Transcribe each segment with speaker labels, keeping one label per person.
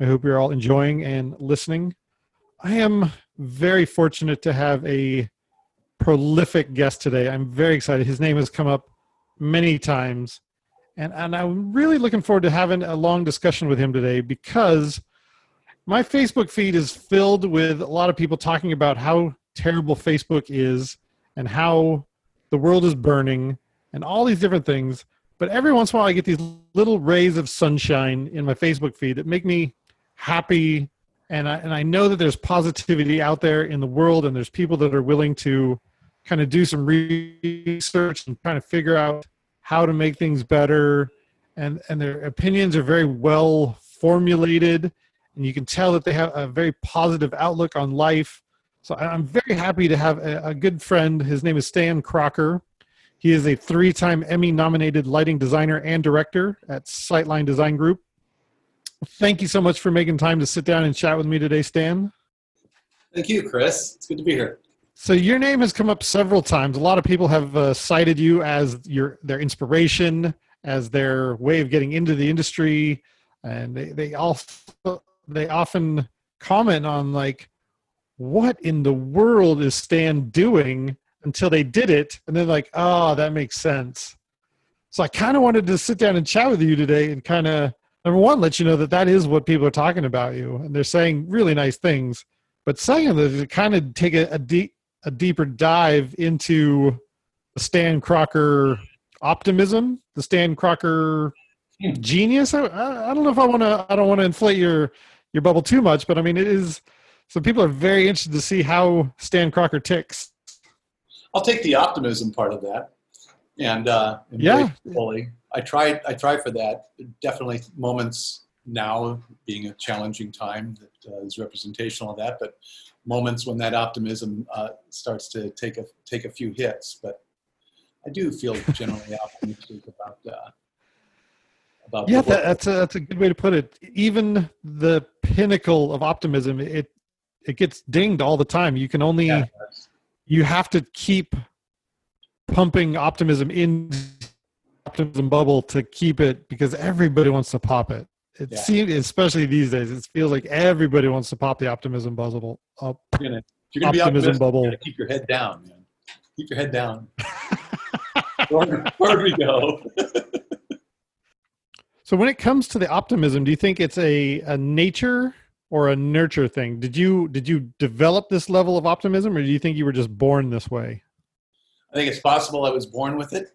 Speaker 1: I hope you're all enjoying and listening. I am very fortunate to have a prolific guest today. I'm very excited. His name has come up many times, and, and I'm really looking forward to having a long discussion with him today because my Facebook feed is filled with a lot of people talking about how terrible Facebook is and how the world is burning and all these different things. But every once in a while, I get these little rays of sunshine in my Facebook feed that make me happy and I, and I know that there's positivity out there in the world and there's people that are willing to kind of do some research and kind of figure out how to make things better. And and their opinions are very well formulated and you can tell that they have a very positive outlook on life. So i'm very happy to have a, a good friend. His name is stan crocker. He is a three-time emmy nominated lighting designer and director at sightline design group Thank you so much for making time to sit down and chat with me today, Stan.
Speaker 2: Thank you, Chris. It's good to be here.
Speaker 1: So your name has come up several times. A lot of people have uh, cited you as your their inspiration, as their way of getting into the industry, and they they also they often comment on like, what in the world is Stan doing until they did it, and then like, oh, that makes sense. So I kind of wanted to sit down and chat with you today and kind of number one, lets you know that that is what people are talking about you, and they're saying really nice things. But second, to kind of take a, a deep a deeper dive into the Stan Crocker optimism, the Stan Crocker hmm. genius. I, I don't know if I want to. I don't want to inflate your your bubble too much, but I mean, it is. So people are very interested to see how Stan Crocker ticks.
Speaker 2: I'll take the optimism part of that, and, uh,
Speaker 1: yeah,
Speaker 2: fully. I try I try for that. Definitely moments now being a challenging time that uh, is representational of that, but moments when that optimism uh, starts to take a take a few hits. But I do feel generally optimistic about. Uh,
Speaker 1: about yeah, that, that's a, that's a good way to put it. Even the pinnacle of optimism, it it gets dinged all the time. You can only yeah, you have to keep pumping optimism in optimism bubble to keep it because everybody wants to pop it. It yeah. seems, especially these days, it feels like everybody wants to pop the optimism bubble. Up,
Speaker 2: you're gonna, you're gonna optimism bubble. You keep your head down, man. Keep your head down. where, where we go?
Speaker 1: so, when it comes to the optimism, do you think it's a, a nature or a nurture thing? Did you did you develop this level of optimism, or do you think you were just born this way?
Speaker 2: I think it's possible I was born with it.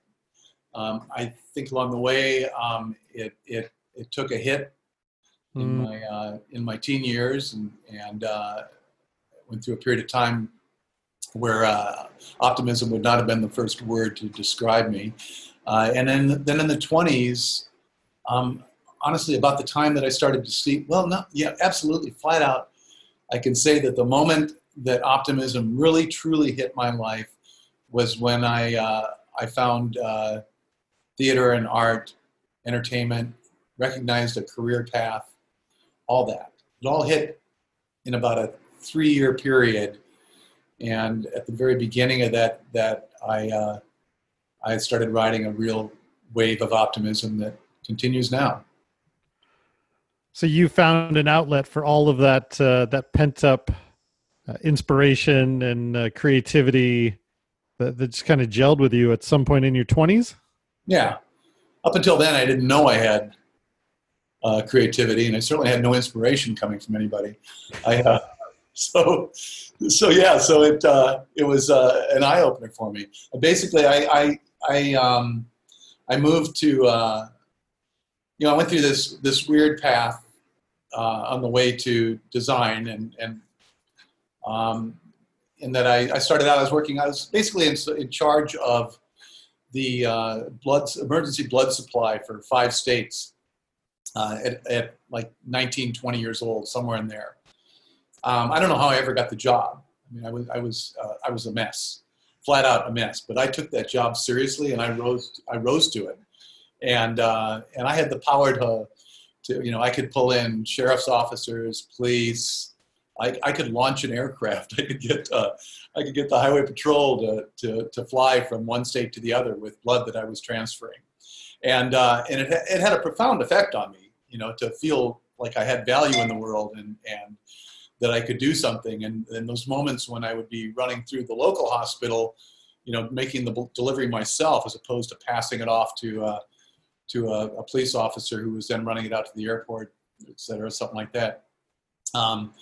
Speaker 2: Um, I think along the way, um, it, it, it took a hit in mm. my uh, in my teen years, and and uh, went through a period of time where uh, optimism would not have been the first word to describe me. Uh, and then then in the twenties, um, honestly, about the time that I started to see, well, no, yeah, absolutely, flat out, I can say that the moment that optimism really truly hit my life was when I uh, I found uh, theater and art, entertainment, recognized a career path, all that. It all hit in about a three year period. And at the very beginning of that, that I, uh, I started riding a real wave of optimism that continues now.
Speaker 1: So you found an outlet for all of that uh, that pent up uh, inspiration and uh, creativity that, that just kind of gelled with you at some point in your twenties.
Speaker 2: Yeah. Up until then, I didn't know I had uh, creativity, and I certainly had no inspiration coming from anybody. I, uh, so, so yeah, so it uh, it was uh, an eye opener for me. Basically, I I I, um, I moved to uh, you know I went through this this weird path uh, on the way to design and and um, in that I, I started out I was working I was basically in, in charge of the uh, blood emergency blood supply for five states uh, at, at, like 19, 20 years old, somewhere in there. Um, I don't know how I ever got the job. I mean, I was I was uh, I was a mess, flat out a mess. But I took that job seriously, and I rose I rose to it, and uh, and I had the power to to you know I could pull in sheriff's officers, police. I, I could launch an aircraft. I could get uh, I could get the highway patrol to, to, to fly from one state to the other with blood that I was transferring, and uh, and it, it had a profound effect on me. You know, to feel like I had value in the world and and that I could do something. And in those moments when I would be running through the local hospital, you know, making the delivery myself as opposed to passing it off to uh, to a, a, police officer who was then running it out to the airport, et cetera, something like that. Um,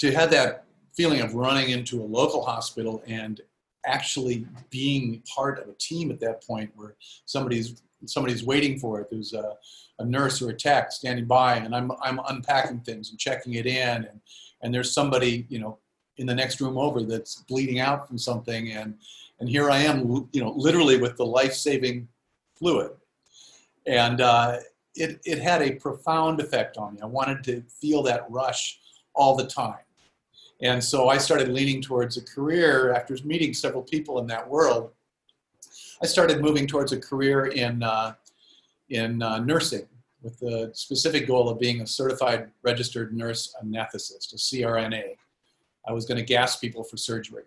Speaker 2: to have that feeling of running into a local hospital and actually being part of a team at that point where somebody's somebody's waiting for it. There's a, a nurse or a tech standing by, and I'm I'm unpacking things and checking it in, and and there's somebody you know in the next room over that's bleeding out from something, and and here I am, you know, literally with the life-saving fluid, and uh, it it had a profound effect on me. I wanted to feel that rush all the time. And so I started leaning towards a career after meeting several people in that world. I started moving towards a career in, uh, in uh, nursing with the specific goal of being a certified registered nurse anesthetist, a CRNA. I was going to gas people for surgery.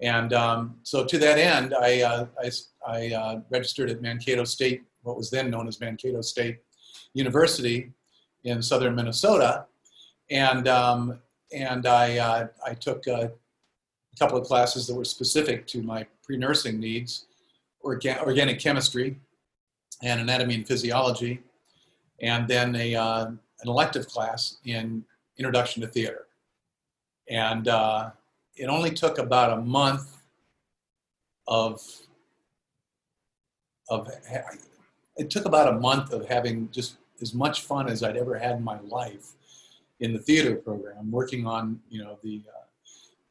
Speaker 2: And um, so to that end, I, uh, I, I uh, registered at Mankato State, what was then known as Mankato State University in southern Minnesota. And um, and I, uh, I took a couple of classes that were specific to my pre-nursing needs, orga- organic chemistry and anatomy and physiology, and then a, uh, an elective class in introduction to theater. And uh, it only took about a month of, of it took about a month of having just as much fun as I'd ever had in my life in the theater program, working on you know the uh,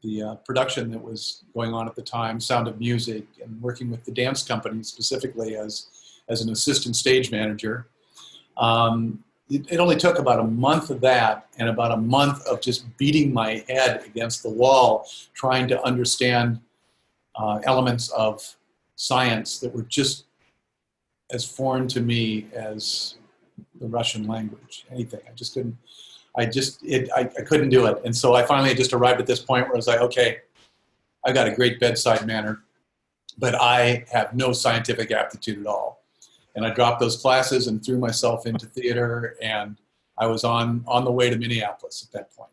Speaker 2: the uh, production that was going on at the time, Sound of Music, and working with the dance company specifically as as an assistant stage manager. Um, it, it, only took about a month of that and about a month of just beating my head against the wall, trying to understand uh, elements of science that were just as foreign to me as the Russian language. Anything, I just couldn't I just it, I, I couldn't do it, and so I finally just arrived at this point where I was like, okay, I've got a great bedside manner, but I have no scientific aptitude at all. And I dropped those classes and threw myself into theater, and I was on on the way to Minneapolis at that point.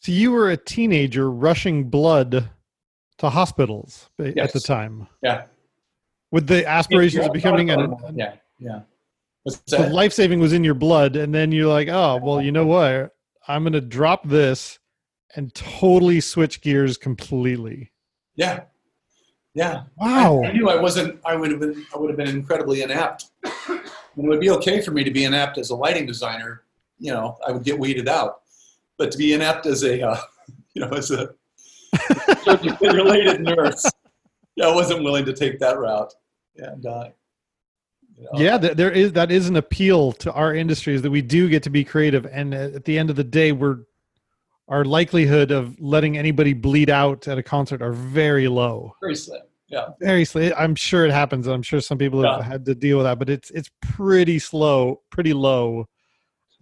Speaker 1: So you were a teenager rushing blood to hospitals yes. at the time.
Speaker 2: Yeah.
Speaker 1: With the aspirations of becoming an
Speaker 2: yeah yeah
Speaker 1: so life saving was in your blood, and then you're like, oh well, you know what? I'm gonna drop this and totally switch gears completely.
Speaker 2: Yeah, yeah.
Speaker 1: Wow.
Speaker 2: I, I knew I wasn't. I would have been. I would have been incredibly inept. and it would be okay for me to be inept as a lighting designer. You know, I would get weeded out. But to be inept as a, uh, you know, as a related nurse, yeah, I wasn't willing to take that route. And uh,
Speaker 1: know? Yeah, there is that is an appeal to our industry is that we do get to be creative, and at the end of the day, we're our likelihood of letting anybody bleed out at a concert are very low.
Speaker 2: Very slim. Yeah.
Speaker 1: Very slim. I'm sure it happens. I'm sure some people have yeah. had to deal with that, but it's it's pretty slow, pretty low.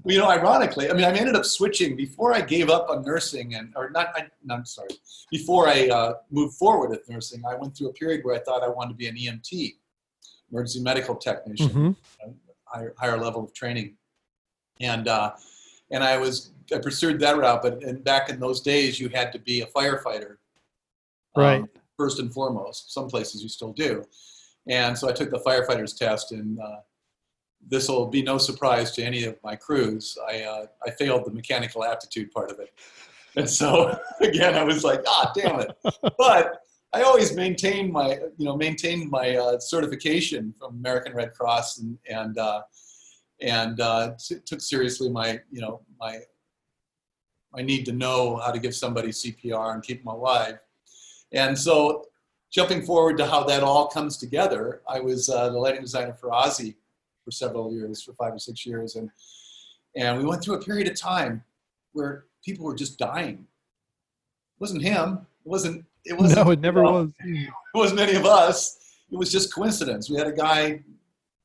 Speaker 2: Well, you know, ironically, I mean, I ended up switching before I gave up on nursing, and or not. I, no, I'm sorry. Before I uh, moved forward with nursing, I went through a period where I thought I wanted to be an EMT emergency medical technician, mm-hmm. higher, higher level of training. And, uh, and I was, I pursued that route, but and back in those days, you had to be a firefighter.
Speaker 1: Um, right. Um,
Speaker 2: first and foremost. Some places you still do. And so I took the firefighter's test, and uh, this will be no surprise to any of my crews. I, uh, I failed the mechanical aptitude part of it. And so again, I was like, ah, damn it. But I always maintained my, you know, maintained my uh, certification from American Red Cross and and uh, and uh, t- took seriously my, you know, my my need to know how to give somebody CPR and keep them alive. And so, jumping forward to how that all comes together, I was uh, the lighting designer for Ozzy for several years, for five or six years, and and we went through a period of time where people were just dying. It wasn't him. It wasn't. It wasn't.
Speaker 1: No, it never
Speaker 2: know,
Speaker 1: was.
Speaker 2: It wasn't any of us. It was just coincidence. We had a guy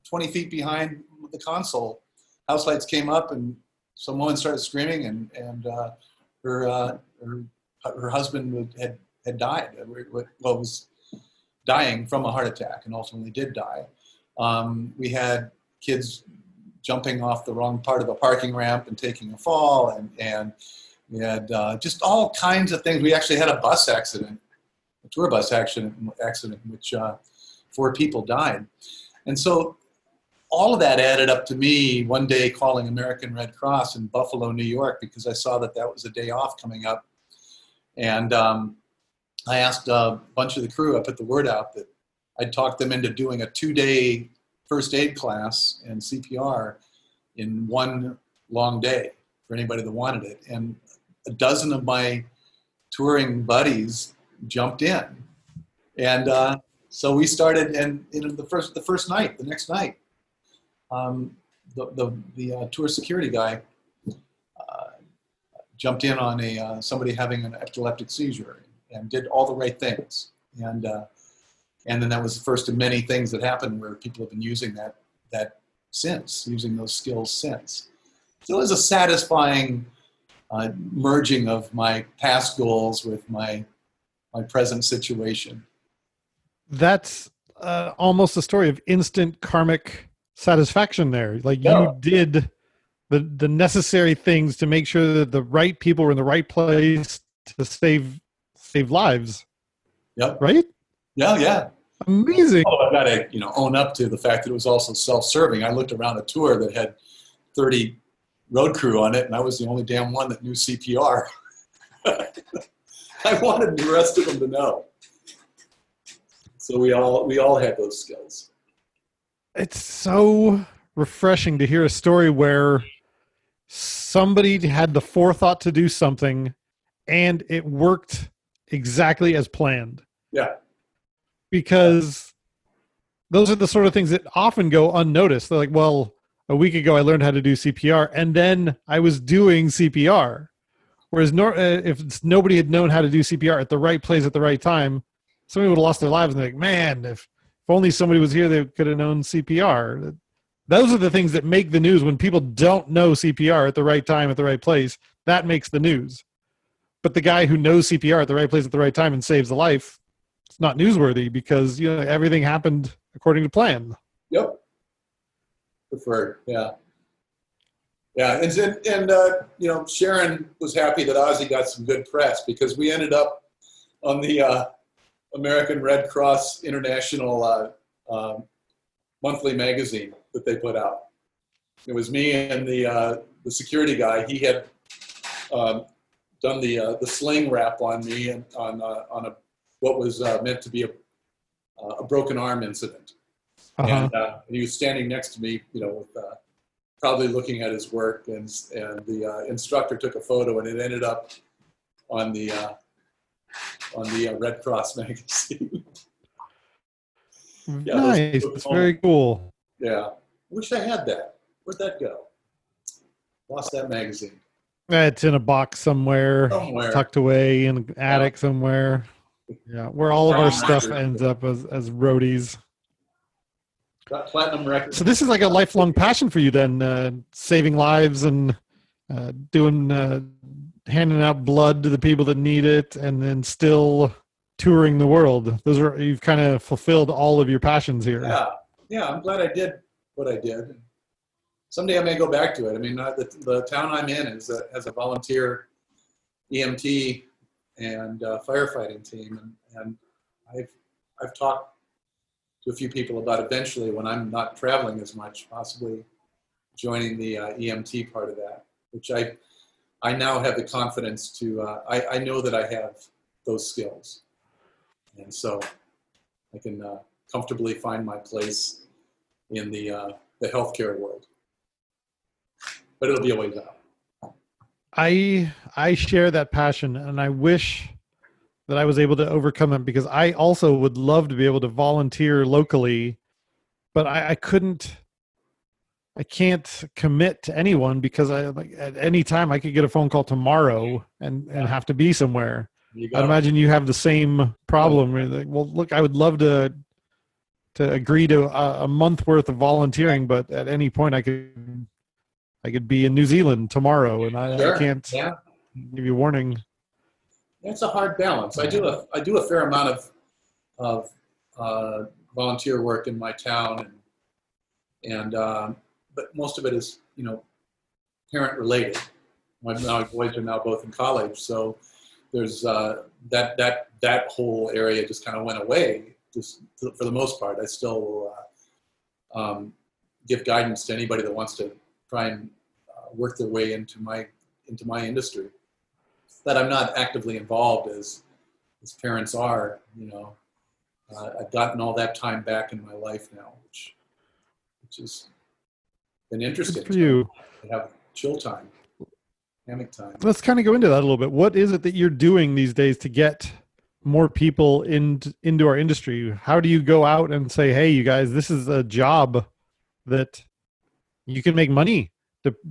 Speaker 2: 20 feet behind the console. House lights came up, and some woman started screaming, and and uh, her, uh, her her husband had had died. Well, was dying from a heart attack, and ultimately did die. Um, we had kids jumping off the wrong part of a parking ramp and taking a fall, and and we had uh, just all kinds of things. We actually had a bus accident, a tour bus accident, accident in which uh, four people died, and so all of that added up to me one day calling American Red Cross in Buffalo, New York, because I saw that that was a day off coming up, and um, I asked a bunch of the crew. I put the word out that I'd talked them into doing a two-day first aid class and CPR in one long day for anybody that wanted it. And a dozen of my touring buddies jumped in. And uh, so we started, and in the first, the first night, the next night, um, the, the, the uh, tour security guy uh, jumped in on a, uh, somebody having an epileptic seizure and did all the right things. And uh, and then that was the first of many things that happened where people have been using that that since using those skills since so it was a satisfying uh, merging of my past goals with my my present situation
Speaker 1: That's uh, almost a story of instant karmic satisfaction there. Like
Speaker 2: Yeah.
Speaker 1: you did the the necessary things to make sure that the right people were in the right place to save save lives.
Speaker 2: Yep.
Speaker 1: Right?
Speaker 2: yeah yeah
Speaker 1: Amazing.
Speaker 2: oh i gotta you know own up to the fact that it was also self-serving i looked around a tour that had 30 road crew on it and i was the only damn one that knew cpr i wanted the rest of them to know so we all we all had those skills
Speaker 1: It's so refreshing to hear a story where somebody had the forethought to do something and it worked exactly as planned.
Speaker 2: yeah
Speaker 1: because those are the sort of things that often go unnoticed. They're like, well, a week ago I learned how to do CPR, and then I was doing CPR. Whereas nor- uh, if nobody had known how to do CPR at the right place at the right time, somebody would have lost their lives. And they're like, man, if, if only somebody was here, they could have known CPR. Those are the things that make the news when people don't know CPR at the right time at the right place. That makes the news. But the guy who knows CPR at the right place at the right time and saves a life, it's not newsworthy because you know everything happened according to plan.
Speaker 2: Preferred, yeah. Yeah, and and, and uh, you know Sharon was happy that Ozzy got some good press because we ended up on the uh, American Red Cross International uh, um, monthly magazine that they put out. It was me and the uh, the security guy. He had um, done the uh, the sling wrap on me and on uh, on a what was meant to be a a broken arm incident
Speaker 1: Uh-huh.
Speaker 2: and uh, he was standing next to me, you know, with, uh, probably looking at his work, and and the uh, instructor took a photo, and it ended up on the uh, on the uh, Red Cross magazine. yeah,
Speaker 1: nice.
Speaker 2: those
Speaker 1: It's very cool.
Speaker 2: yeah, wish I had that. Where'd that go? Lost that magazine
Speaker 1: It's in a box somewhere,
Speaker 2: somewhere.
Speaker 1: tucked away in an attic somewhere. Yeah, where all of our stuff ends up as as roadies.
Speaker 2: Got platinum record.
Speaker 1: So this is like a lifelong passion for you, then, uh, saving lives and uh, doing uh, handing out blood to the people that need it, and then still touring the world. Those are you've kind of fulfilled all of your passions here.
Speaker 2: Yeah, yeah. I'm glad I did what I did. Someday I may go back to it. I mean, uh, the, the town I'm in is a, has a volunteer EMT and uh, firefighting team, and, and I've I've talked to a few people about eventually when I'm not traveling as much, possibly joining the uh, EMT part of that, which I I now have the confidence to, uh, I, I know that I have those skills. And so I can uh, comfortably find my place in the, uh, the healthcare world. But it'll be a ways out.
Speaker 1: I I share that passion and I wish that I was able to overcome it because I also would love to be able to volunteer locally, but I, I couldn't I can't commit to anyone because I like at any time I could get a phone call tomorrow and and have to be somewhere. I imagine you have the same problem. Like, well, look, I would love to to agree to a, a, month worth of volunteering, but at any point I could I could be in New Zealand tomorrow, and I, sure. I can't yeah. give you warning.
Speaker 2: It's a hard balance. I do a I do a fair amount of of uh, volunteer work in my town, and and um, but most of it is you know parent related. My, my boys are now both in college, so there's uh, that that that whole area just kind of went away. Just for the most part, I still uh, um, give guidance to anybody that wants to try and uh, work their way into my into my industry. That I'm not actively involved as as parents are. You know, uh, I've gotten all that time back in my life now, which which is been interesting
Speaker 1: for you.
Speaker 2: To have chill time, hammock time.
Speaker 1: Let's kind of go into that a little bit. What is it that you're doing these days to get more people in, into our industry? How do you go out and say, "Hey, you guys, this is a job that you can make money,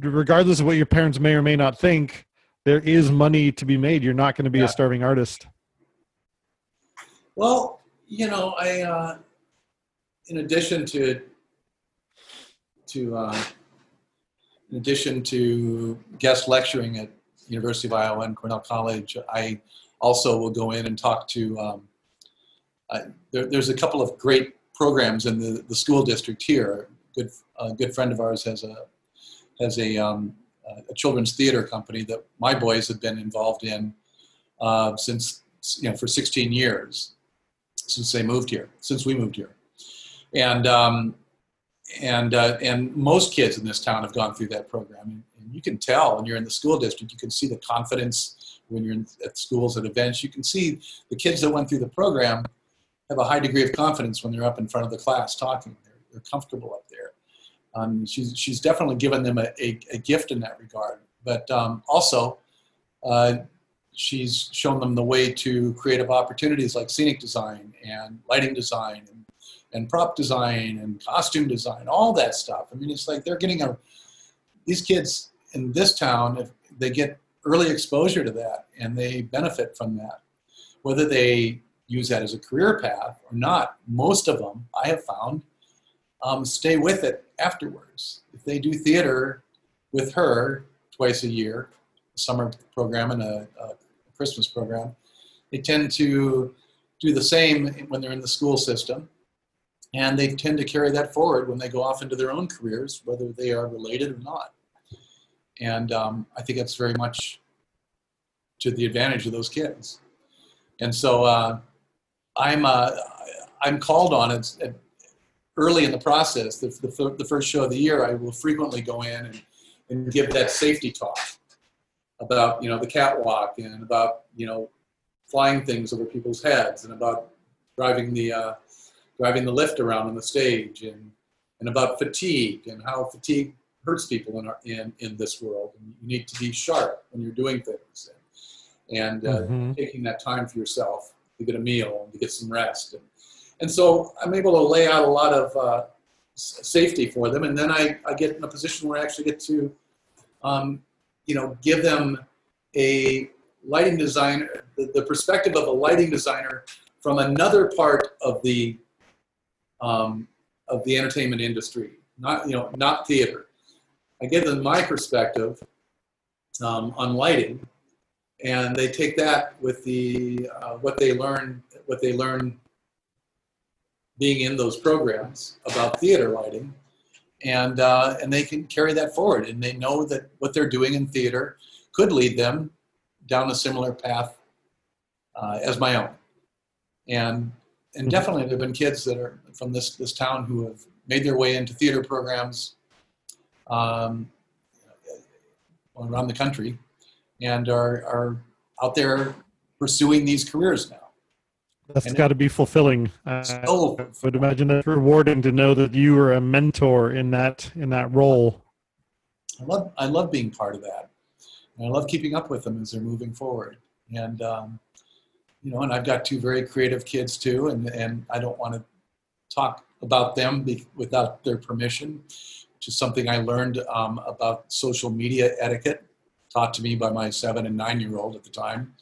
Speaker 1: regardless of what your parents may or may not think." There is money to be made. You're not going to be yeah. a starving artist.
Speaker 2: Well, you know, I, uh, in addition to to, uh, in addition to guest lecturing at University of Iowa and Cornell College, I also will go in and talk to. Um, I, there, there's a couple of great programs in the, the school district here. A good, a good friend of ours has a has a, um, a children's theater company that my boys have been involved in uh, since you know for 16 years since they moved here since we moved here and um, and uh, and most kids in this town have gone through that program. And, you can tell when you're in the school district, you can see the confidence when you're in, at schools at events. You can see the kids that went through the program have a high degree of confidence when they're up in front of the class talking. They're, they're comfortable up there. Um, she's she's definitely given them a, a, a gift in that regard. But um, also, uh, she's shown them the way to creative opportunities like scenic design and lighting design and and prop design and costume design, all that stuff. I mean, it's like they're getting a, these kids in this town, if they get early exposure to that and they benefit from that. Whether they use that as a career path or not, most of them, I have found, um, stay with it afterwards. If they do theater with her twice a year, a summer program and a, a Christmas program, they tend to do the same when they're in the school system and they tend to carry that forward when they go off into their own careers, whether they are related or not. And um, I think that's very much to the advantage of those kids. And so uh, I'm uh, I'm called on it early in the process. The, the, the, first show of the year, I will frequently go in and, and give that safety talk about you know the catwalk and about you know flying things over people's heads and about driving the uh, driving the lift around on the stage and, and about fatigue and how fatigue hurts people in, our, in, in this world. And you need to be sharp when you're doing things and, and uh, mm-hmm. taking that time for yourself to get a meal and to get some rest. And, and so I'm able to lay out a lot of uh, safety for them. And then I, I get in a position where I actually get to, um, you know, give them a lighting designer, the, the perspective of a lighting designer from another part of the um, of the entertainment industry, not you know not theater. I give them my perspective um, on lighting, and they take that with the uh, what they learn what they learn being in those programs about theater lighting, and uh, and they can carry that forward, and they know that what they're doing in theater could lead them down a similar path uh, as my own, and and mm-hmm. definitely there have been kids that are from this this town who have made their way into theater programs um, around the country, and are are out there pursuing these careers now.
Speaker 1: That's got to be fulfilling. So, I would imagine that's rewarding to know that you were a mentor in that in that role.
Speaker 2: I love I love being part of that. And I love keeping up with them as they're moving forward. And um, you know, and I've got two very creative kids too, and and I don't want to talk about them be, without their permission, which is something I learned um, about social media etiquette, taught to me by my seven and nine year old at the time.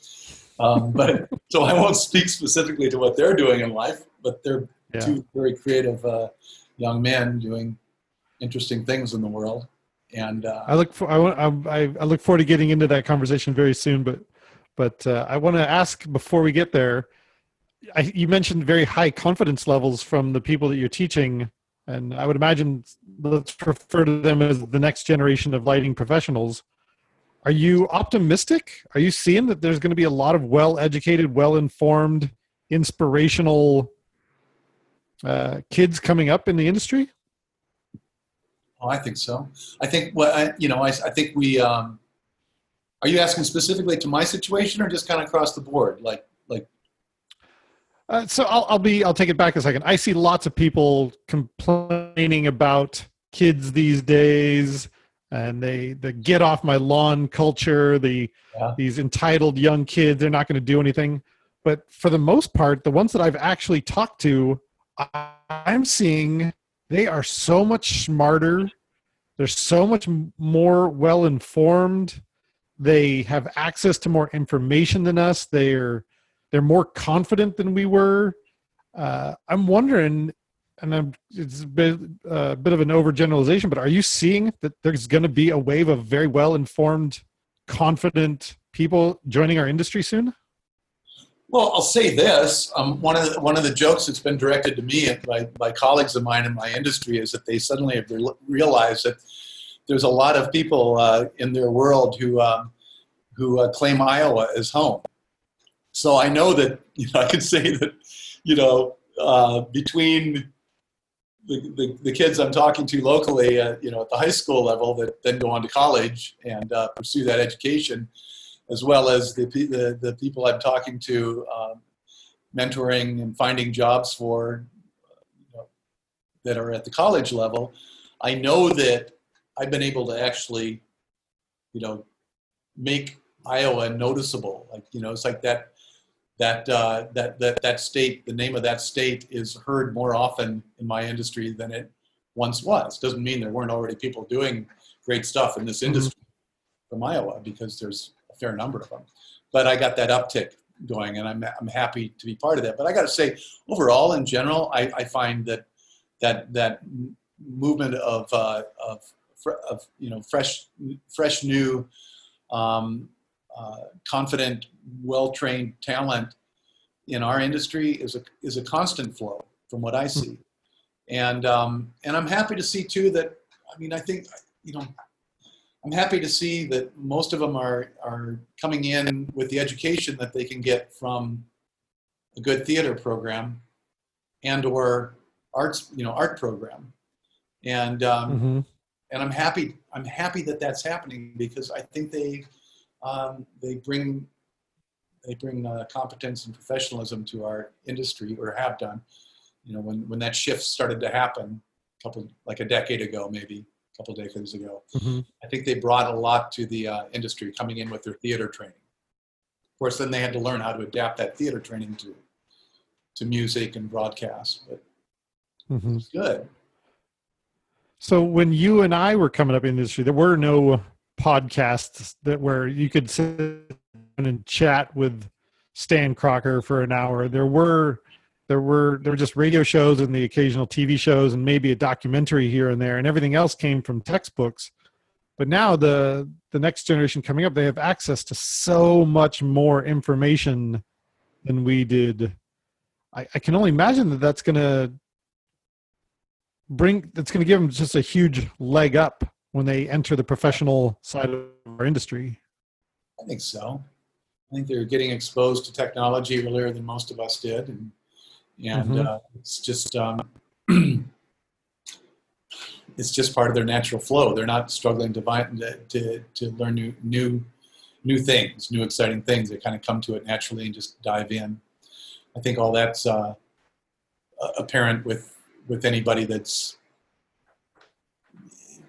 Speaker 2: Um, but so I won't speak specifically to what they're doing in life, but they're yeah. two very creative uh, young men doing interesting things in the world. And uh,
Speaker 1: I look for I, I, I look forward to getting into that conversation very soon. But but uh, I want to ask before we get there. I, you mentioned very high confidence levels from the people that you're teaching, and I would imagine let's refer to them as the next generation of lighting professionals. Are you optimistic? Are you seeing that there's going to be a lot of well-educated, well-informed, inspirational uh, kids coming up in the industry?
Speaker 2: Oh, I think so. I think what well, you know. I, I think we. Um, are you asking specifically to my situation, or just kind of across the board, like like?
Speaker 1: Uh, so I'll, I'll be. I'll take it back a second. I see lots of people complaining about kids these days and they the get off my lawn culture the yeah. these entitled young kids they're not going to do anything. But for the most part the ones that i've actually talked to i'm seeing they are so much smarter they're so much more well informed they have access to more information than us. They're they're more confident than we were. Uh, i'm wondering and I'm, it's a bit, uh, bit of an overgeneralization, but are you seeing that there's going to be a wave of very well informed, confident people joining our industry soon?
Speaker 2: Well, I'll say this: um, one of the, one of the jokes that's been directed to me by, by colleagues of mine in my industry is that they suddenly have realized that there's a lot of people uh, in their world who um, who uh, claim Iowa as home. So I know that you know I can say that you know uh, between the, the, the, kids I'm talking to locally, uh, you know, at the high school level that then go on to college and uh, pursue that education, as well as the, the, the people I'm talking to, um, mentoring and finding jobs for, you know, that are at the college level, I know that I've been able to actually, you know, make Iowa noticeable. Like, you know, it's like that that, uh, that, that, that state, the name of that state is heard more often in my industry than it once was. Doesn't mean there weren't already people doing great stuff in this mm-hmm. industry from Iowa because there's a fair number of them. But I got that uptick going and I'm, I'm happy to be part of that. But I got to say, overall, in general, I, I find that that, that movement of, uh, of, of, you know, fresh, fresh new, um, confident, well-trained talent in our industry is a is a constant flow from what I hmm. see, and um, and I'm happy to see too that I mean I think you know I'm happy to see that most of them are are coming in with the education that they can get from a good theater program and or arts you know art program and um, mm-hmm. and I'm happy I'm happy that that's happening because I think they um, they bring they bring uh, competence and professionalism to our industry, or have done. You know, when when that shift started to happen, a couple like a decade ago, maybe a couple decades ago, mm-hmm. I think they brought a lot to the uh, industry, coming in with their theater training. Of course, then they had to learn how to adapt that theater training to to music and broadcast, but mm-hmm. it's good.
Speaker 1: So when you and I were coming up in the industry, there were no podcasts that where you could sit and chat with Stan Crocker for an hour. There were there were there were just radio shows and the occasional TV shows and maybe a documentary here and there, and everything else came from textbooks. But now the the next generation coming up, they have access to so much more information than we did. I, I can only imagine that that's going to bring that's going to give them just a huge leg up when they enter the professional side of our industry?
Speaker 2: I think so. I think they're getting exposed to technology earlier than most of us did, and and mm-hmm. uh, it's just um, it's just part of their natural flow. They're not struggling to, to to, to learn new new new things, new exciting things. They kind of come to it naturally and just dive in. I think all that's uh, apparent with with anybody that's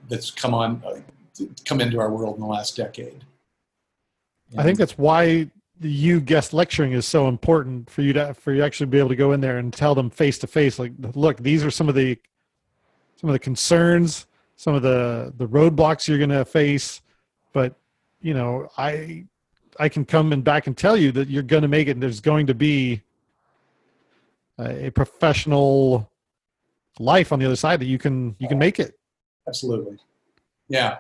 Speaker 2: that's come on uh, come into our world in the last decade.
Speaker 1: And I think that's why the you guest lecturing is so important for you to for you actually be able to go in there and tell them face to face like look these are some of the some of the concerns some of the the roadblocks you're going to face but you know i i can come and back and tell you that you're going to make it and there's going to be a professional life on the other side that you can you can make it
Speaker 2: absolutely. Yeah.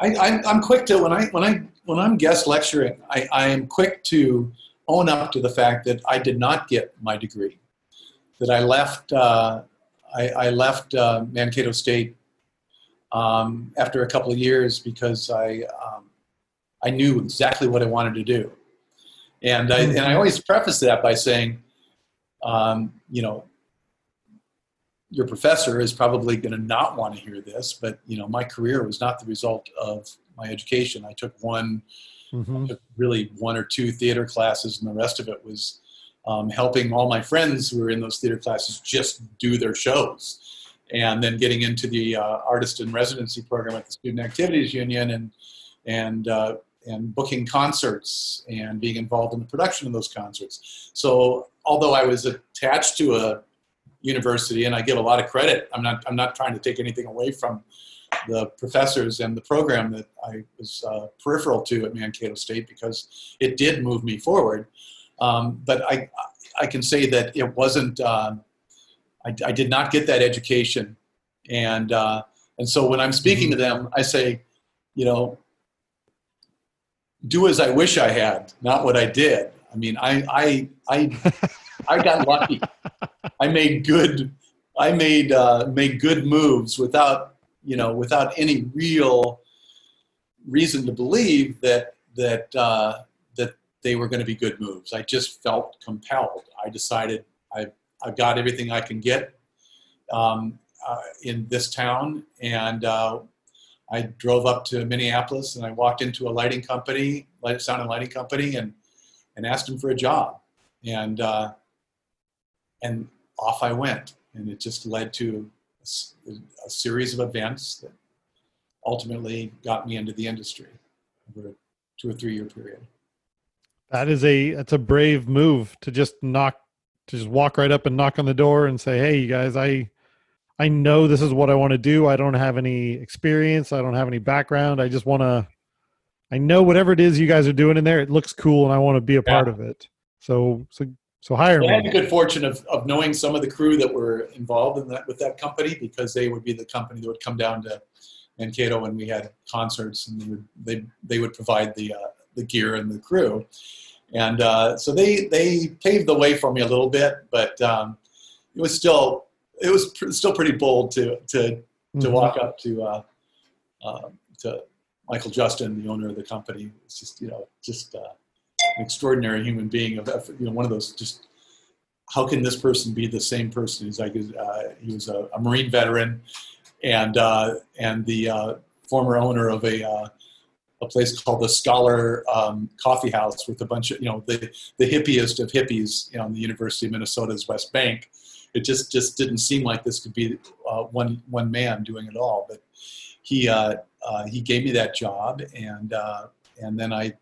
Speaker 2: I, I'm, I'm quick to when I when I when I'm guest lecturing, I, I am quick to own up to the fact that I did not get my degree, that I left uh, I, I, left uh, Mankato State um, after a couple of years because I um, I knew exactly what I wanted to do, and I and I always preface that by saying, um, you know, your professor is probably going to not want to hear this, but you know, my career was not the result of my education. I took one, mm-hmm. took really one or two theater classes, and the rest of it was um, helping all my friends who were in those theater classes just do their shows, and then getting into the uh, artist in residency program at the Student Activities Union, and and uh, and booking concerts and being involved in the production of those concerts. So although I was attached to a university, and I give a lot of credit. I'm not I'm not trying to take anything away from the professors and the program that I was uh, peripheral to at Mankato State because it did move me forward. Um, but I I can say that it wasn't. Uh, I, I, did not get that education, and uh, and so when I'm speaking to them, I say, you know, do as I wish I had, not what I did. I mean, I I I I got lucky. I made good. I made uh, made good moves without you know without any real reason to believe that that uh, that they were going to be good moves. I just felt compelled. I decided I I've got everything I can get um, uh, in this town, and uh, I drove up to Minneapolis and I walked into a lighting company, light sound and lighting company, and and asked them for a job, and uh, and off I went. And it just led to a, a series of events that ultimately got me into the industry over a two or three year period.
Speaker 1: That is a that's a brave move to just knock to just walk right up and knock on the door and say, "Hey, you guys, I I know this is what I want to do. I don't have any experience. I don't have any background. I just want to I know whatever it is you guys are doing in there, it looks cool and I want to be a part of it." So so so hire
Speaker 2: me. I had the good fortune of, of knowing some of the crew that were involved in that with that company because they would be the company that would come down to Mankato when we had concerts and they would they, they would provide the uh, the gear and the crew, and uh, so they they paved the way for me a little bit, but um, it was still it was pr- still pretty bold to to to mm-hmm. walk up to uh, uh, to Michael Justin, the owner of the company. It's just you know just uh, an extraordinary human being of you know one of those just how can this person be the same person he's like uh, he was a, a, marine veteran and uh, and the uh, former owner of a uh, a place called the Scholar um, Coffee House with a bunch of you know the the hippiest of hippies you know, on the University of Minnesota's West Bank. It just just didn't seem like this could be uh, one one man doing it all, but he uh, he gave me that job and and then I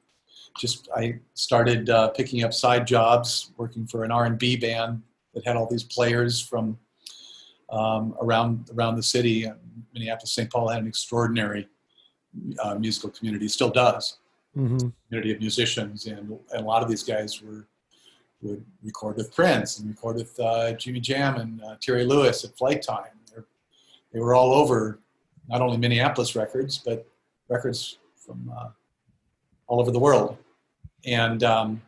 Speaker 2: just I started uh, picking up side jobs, working for an R&B band that had all these players from um, around around the city. Minneapolis, St. Paul had an extraordinary uh, musical community, still does. Mm-hmm. Community of musicians, and, and, a lot of these guys were would record with Prince and record with uh, Jimmy Jam and uh, Terry Lewis at Flyte Tyme. They're, they were all over, not only Minneapolis records, but records from uh, all over the world. And, um,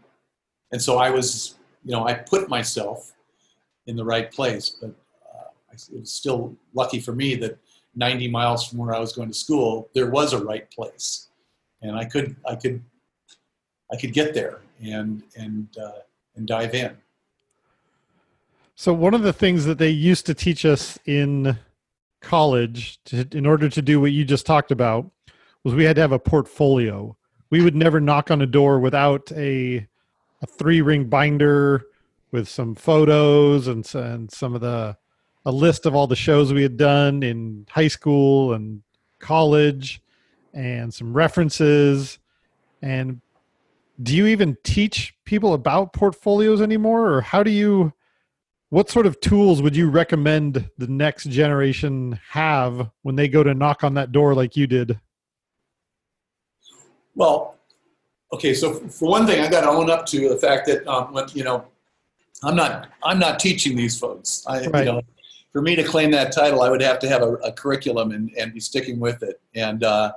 Speaker 2: and so I was, you know, I put myself in the right place, but uh, it was still lucky for me that 90 miles from where I was going to school, there was a right place. And I could, I could, I could get there and, and, uh, and dive in.
Speaker 1: So one of the things that they used to teach us in college to, in order to do what you just talked about was we had to have a portfolio we would never knock on a door without a a three ring binder with some photos and, and some of the a list of all the shows we had done in high school and college and some references. And do you even teach people about portfolios anymore? Or how do you what sort of tools would you recommend the next generation have when they go to knock on that door like you did
Speaker 2: well okay so for one thing i got to own up to the fact that um, when, you know i'm not i'm not teaching these folks i right. you know for me to claim that title i would have to have a, a curriculum and, and be sticking with it and uh,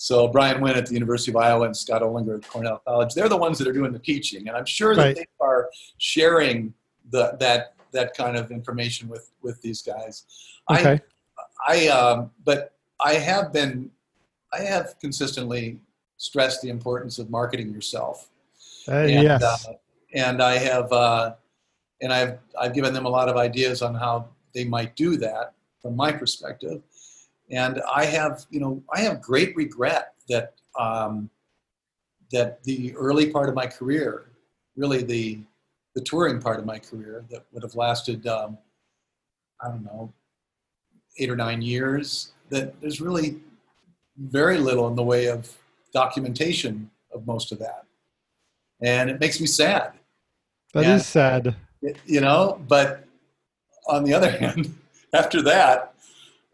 Speaker 2: so Brian Wynn at the University of Iowa and Scott Olinger at Cornell College, they're the ones that are doing the teaching, and I'm sure that right. they are sharing the, that that kind of information with with these guys.
Speaker 1: Okay.
Speaker 2: I, I um, but I have been, I have consistently stressed the importance of marketing yourself.
Speaker 1: Uh, and, yes. Uh,
Speaker 2: and I have, uh, and I've I've given them a lot of ideas on how they might do that from my perspective. And I have, you know, I have great regret that um, that the early part of my career, really the the touring part of my career, that would have lasted, um, I don't know, eight or nine years. That there's really very little in the way of documentation of most of that, and it makes me sad.
Speaker 1: That and, is sad.
Speaker 2: You know, but on the other hand, after that,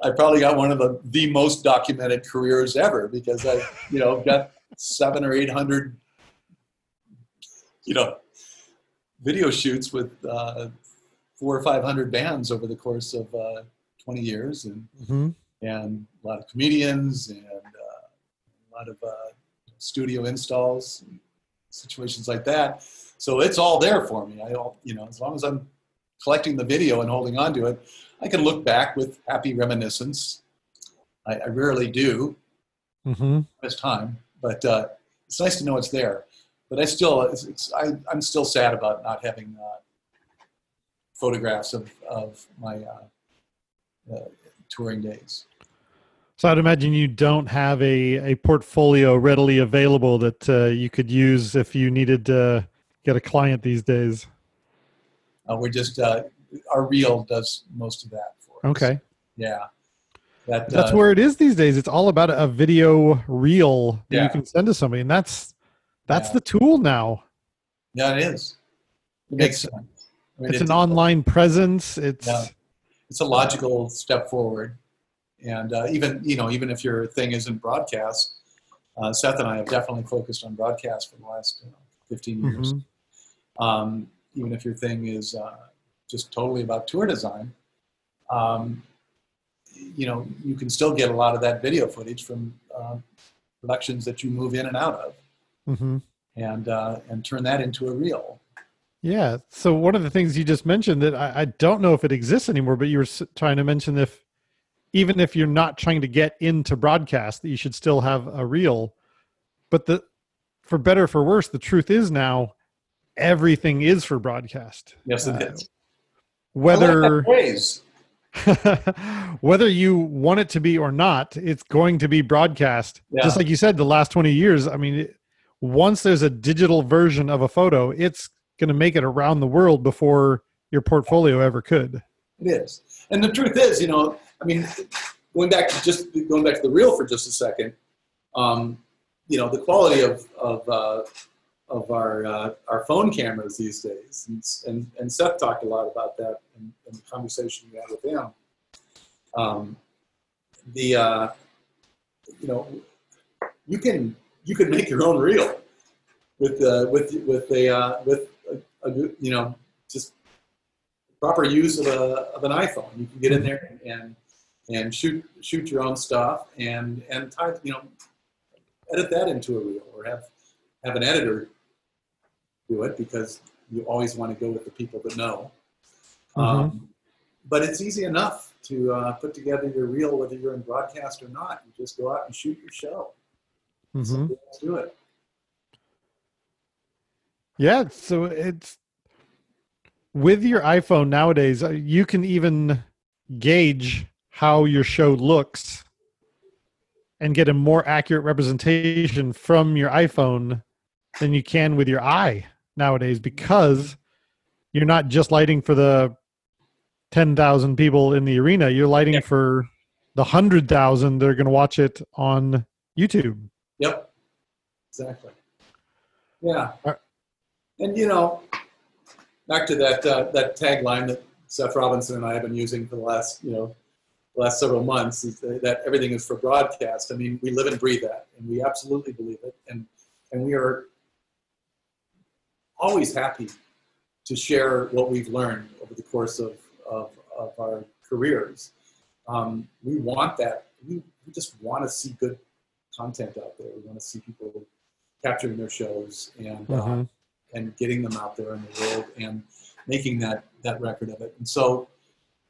Speaker 2: I probably got one of the, the most documented careers ever because I, you know, got seven or eight hundred, you know, video shoots with uh, four or five hundred bands over the course of uh, twenty years, and mm-hmm. and a lot of comedians and lot of uh, studio installs, situations like that. So it's all there for me. I, all, you know, as long as I'm collecting the video and holding on to it, I can look back with happy reminiscence. I, I rarely do
Speaker 1: mm-hmm.
Speaker 2: this time, but uh, it's nice to know it's there. But I still, it's, it's, I, am still sad about not having uh, photographs of, of my uh, uh, touring days.
Speaker 1: So I'd imagine you don't have a, a portfolio readily available that uh, you could use if you needed to get a client these days.
Speaker 2: Uh, we're just uh, our reel does most of that for us.
Speaker 1: Okay.
Speaker 2: Yeah. That,
Speaker 1: that's uh, where it is these days. It's all about a video reel that yeah. you can send to somebody, and that's that's yeah. the tool now.
Speaker 2: Yeah, it is. It makes sense.
Speaker 1: I mean, it's, it's, an online presence. It's yeah.
Speaker 2: it's a logical step forward, and uh, even you know even if your thing isn't broadcast, uh, Seth and I have definitely focused on broadcast for the last you know, 15 years. Mm-hmm. Um, even if your thing is uh, just totally about tour design, um, you know, you can still get a lot of that video footage from uh, productions that you move in and out of,
Speaker 1: mm-hmm.
Speaker 2: and uh, and turn that into a reel.
Speaker 1: Yeah. So one of the things you just mentioned that I, I don't know if it exists anymore, but you were trying to mention if even if you're not trying to get into broadcast, that you should still have a reel. But the for better for worse, the truth is now everything is for broadcast.
Speaker 2: Yes, it uh, is.
Speaker 1: Whether whether you want it to be or not, it's going to be broadcast. Yeah. Just like you said, the last twenty years. I mean, it, once there's a digital version of a photo, it's going to make it around the world before your portfolio ever could.
Speaker 2: It is, and the truth is, you know, I mean, going back to just going back to the reel for just a second. Um, you know, the quality of of uh, of our uh, our phone cameras these days, and, and, and Seth talked a lot about that in, in the conversation we had with him. Um, the uh, you know you can you can make your own reel with uh, with with a uh, with a, a, you know just proper use of, a, of an iPhone. You can get in there and, and shoot shoot your own stuff and and type you know edit that into a reel or have have an editor do it because you always want to go with the people that know. Mm-hmm. Um, but it's easy enough to uh, put together your reel, whether you're in broadcast or not. You just go out and shoot your show.
Speaker 1: Mm-hmm.
Speaker 2: let's do it.
Speaker 1: Yeah, so it's with your iPhone nowadays, uh, you can even gauge how your show looks and get a more accurate representation from your iPhone than you can with your eye nowadays because you're not just lighting for the 10,000 people in the arena, you're lighting yeah. for the 100,000 that are going to watch it on YouTube.
Speaker 2: Yep. Exactly. Yeah. Right. And you know, back to that uh, that tagline that Seth Robinson and I have been using for the last, you know, last several months is that everything is for broadcast. I mean, we live and breathe that, and we absolutely believe it, and and we are always happy to share what we've learned over the course of of, of our careers. Um, we want that. We, we just want to see good content out there. We want to see people capturing their shows and uh, mm-hmm. uh, and getting them out there in the world and making that that record of it. And so,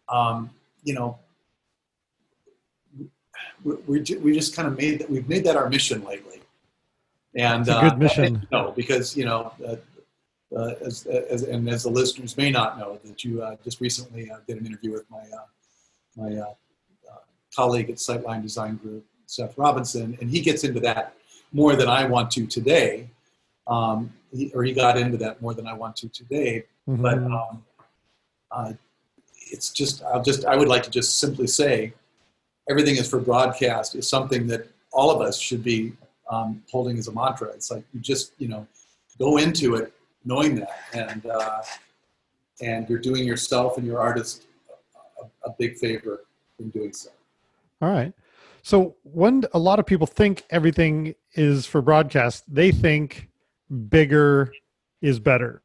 Speaker 2: um, you know, we, we, we just kind of made that we've made that our mission lately.
Speaker 1: And a good uh, mission.
Speaker 2: no, because you know, uh, uh, as, as and as the listeners may not know, that you uh, just recently uh, did an interview with my uh, my colleague at Sightline Design Group, Seth Robinson, and he gets into that more than I want to today. Um, he, or he got into that more than I want to today. Mm-hmm. But um, uh, it's just, I'll just, I would like to just simply say, everything is for broadcast is something that all of us should be um, holding as a mantra. It's like you just, you know, go into it knowing that, and uh, and you're doing yourself and your artist a, a big favor in doing so.
Speaker 1: All right. So when a lot of people think everything is for broadcast, they think bigger is better.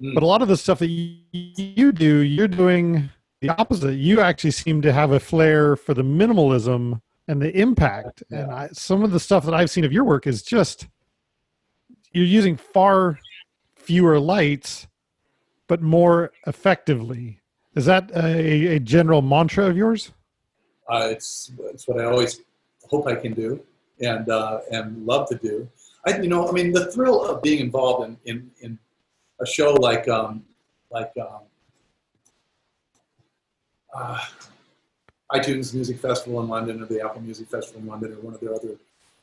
Speaker 1: Mm. But a lot of the stuff that you do, you're doing the opposite. You actually seem to have a flair for the minimalism and the impact. Yeah. And I, some of the stuff that I've seen of your work is just you're using far fewer lights, but more effectively. Is that a, a general mantra of yours?
Speaker 2: Uh, it's it's what I always hope I can do and uh, and love to do. I you know I mean the thrill of being involved in in, in a show like um, like um, uh, iTunes Music Festival in London or the Apple Music Festival in London or one of their other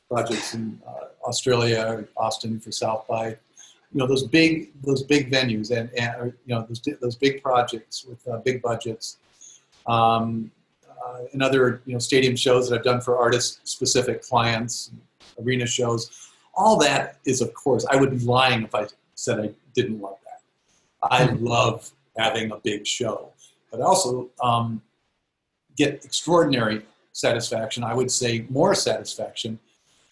Speaker 2: projects in uh, Australia, Austin for South by. You know those big those big venues and, and you know those those big projects with uh, big budgets. Um, uh, in other you know stadium shows that I've done for artist specific clients, arena shows. All that is, of course, I would be lying if I said I didn't love that. I hmm. love having a big show, but also um, get extraordinary satisfaction. I would say more satisfaction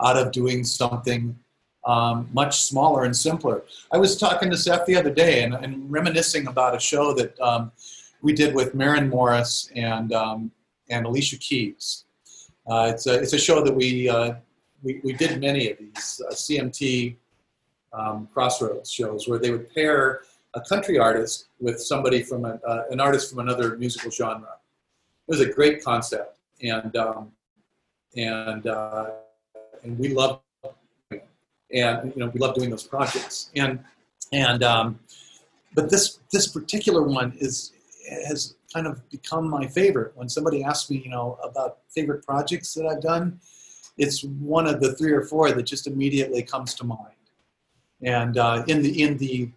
Speaker 2: out of doing something um, much smaller and simpler. I was talking to Seth the other day and, and reminiscing about a show that um, we did with Maren Morris and um, and Alicia Keys. Uh, it's, a, it's a show that we, uh, we, we did many of these uh, CMT um, Crossroads shows where they would pair a country artist with somebody from a, uh, an artist from another musical genre. It was a great concept, and um, and uh, and we love and you know we love doing those projects and and um, but this this particular one is has kind of become my favorite. When somebody asks me, you know, about favorite projects that I've done, it's one of the three or four that just immediately comes to mind. And uh, in the in the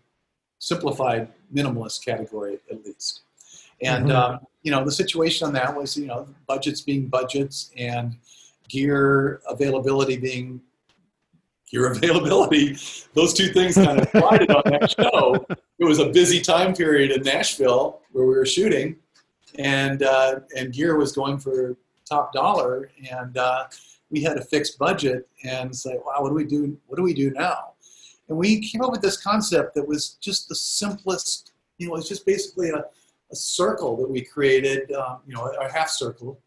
Speaker 2: simplified minimalist category, at least. And mm-hmm. um, you know, the situation on that was, you know, budgets being budgets and gear availability being gear availability. Those two things kind of collided on that show. It was a busy time period in Nashville where we were shooting, and uh, and gear was going for top dollar, and uh, we had a fixed budget, and say, wow, what do we do? What do we do now? And we came up with this concept that was just the simplest. You know, it's just basically a, a circle that we created. Um, you know, a half circle.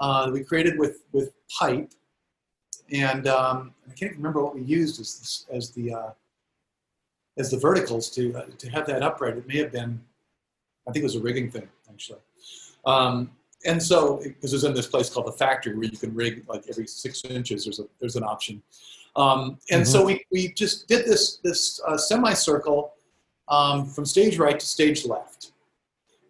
Speaker 2: Uh, we created with with pipe, and um, I can't remember what we used as as the uh, as the verticals to uh, to have that upright. It may have been, I think it was a rigging thing actually. Um, and so, because it, it's in this place called the factory where you can rig like every six inches, there's a there's an option. Um, and mm-hmm. so we, we just did this this uh, semicircle um, from stage right to stage left,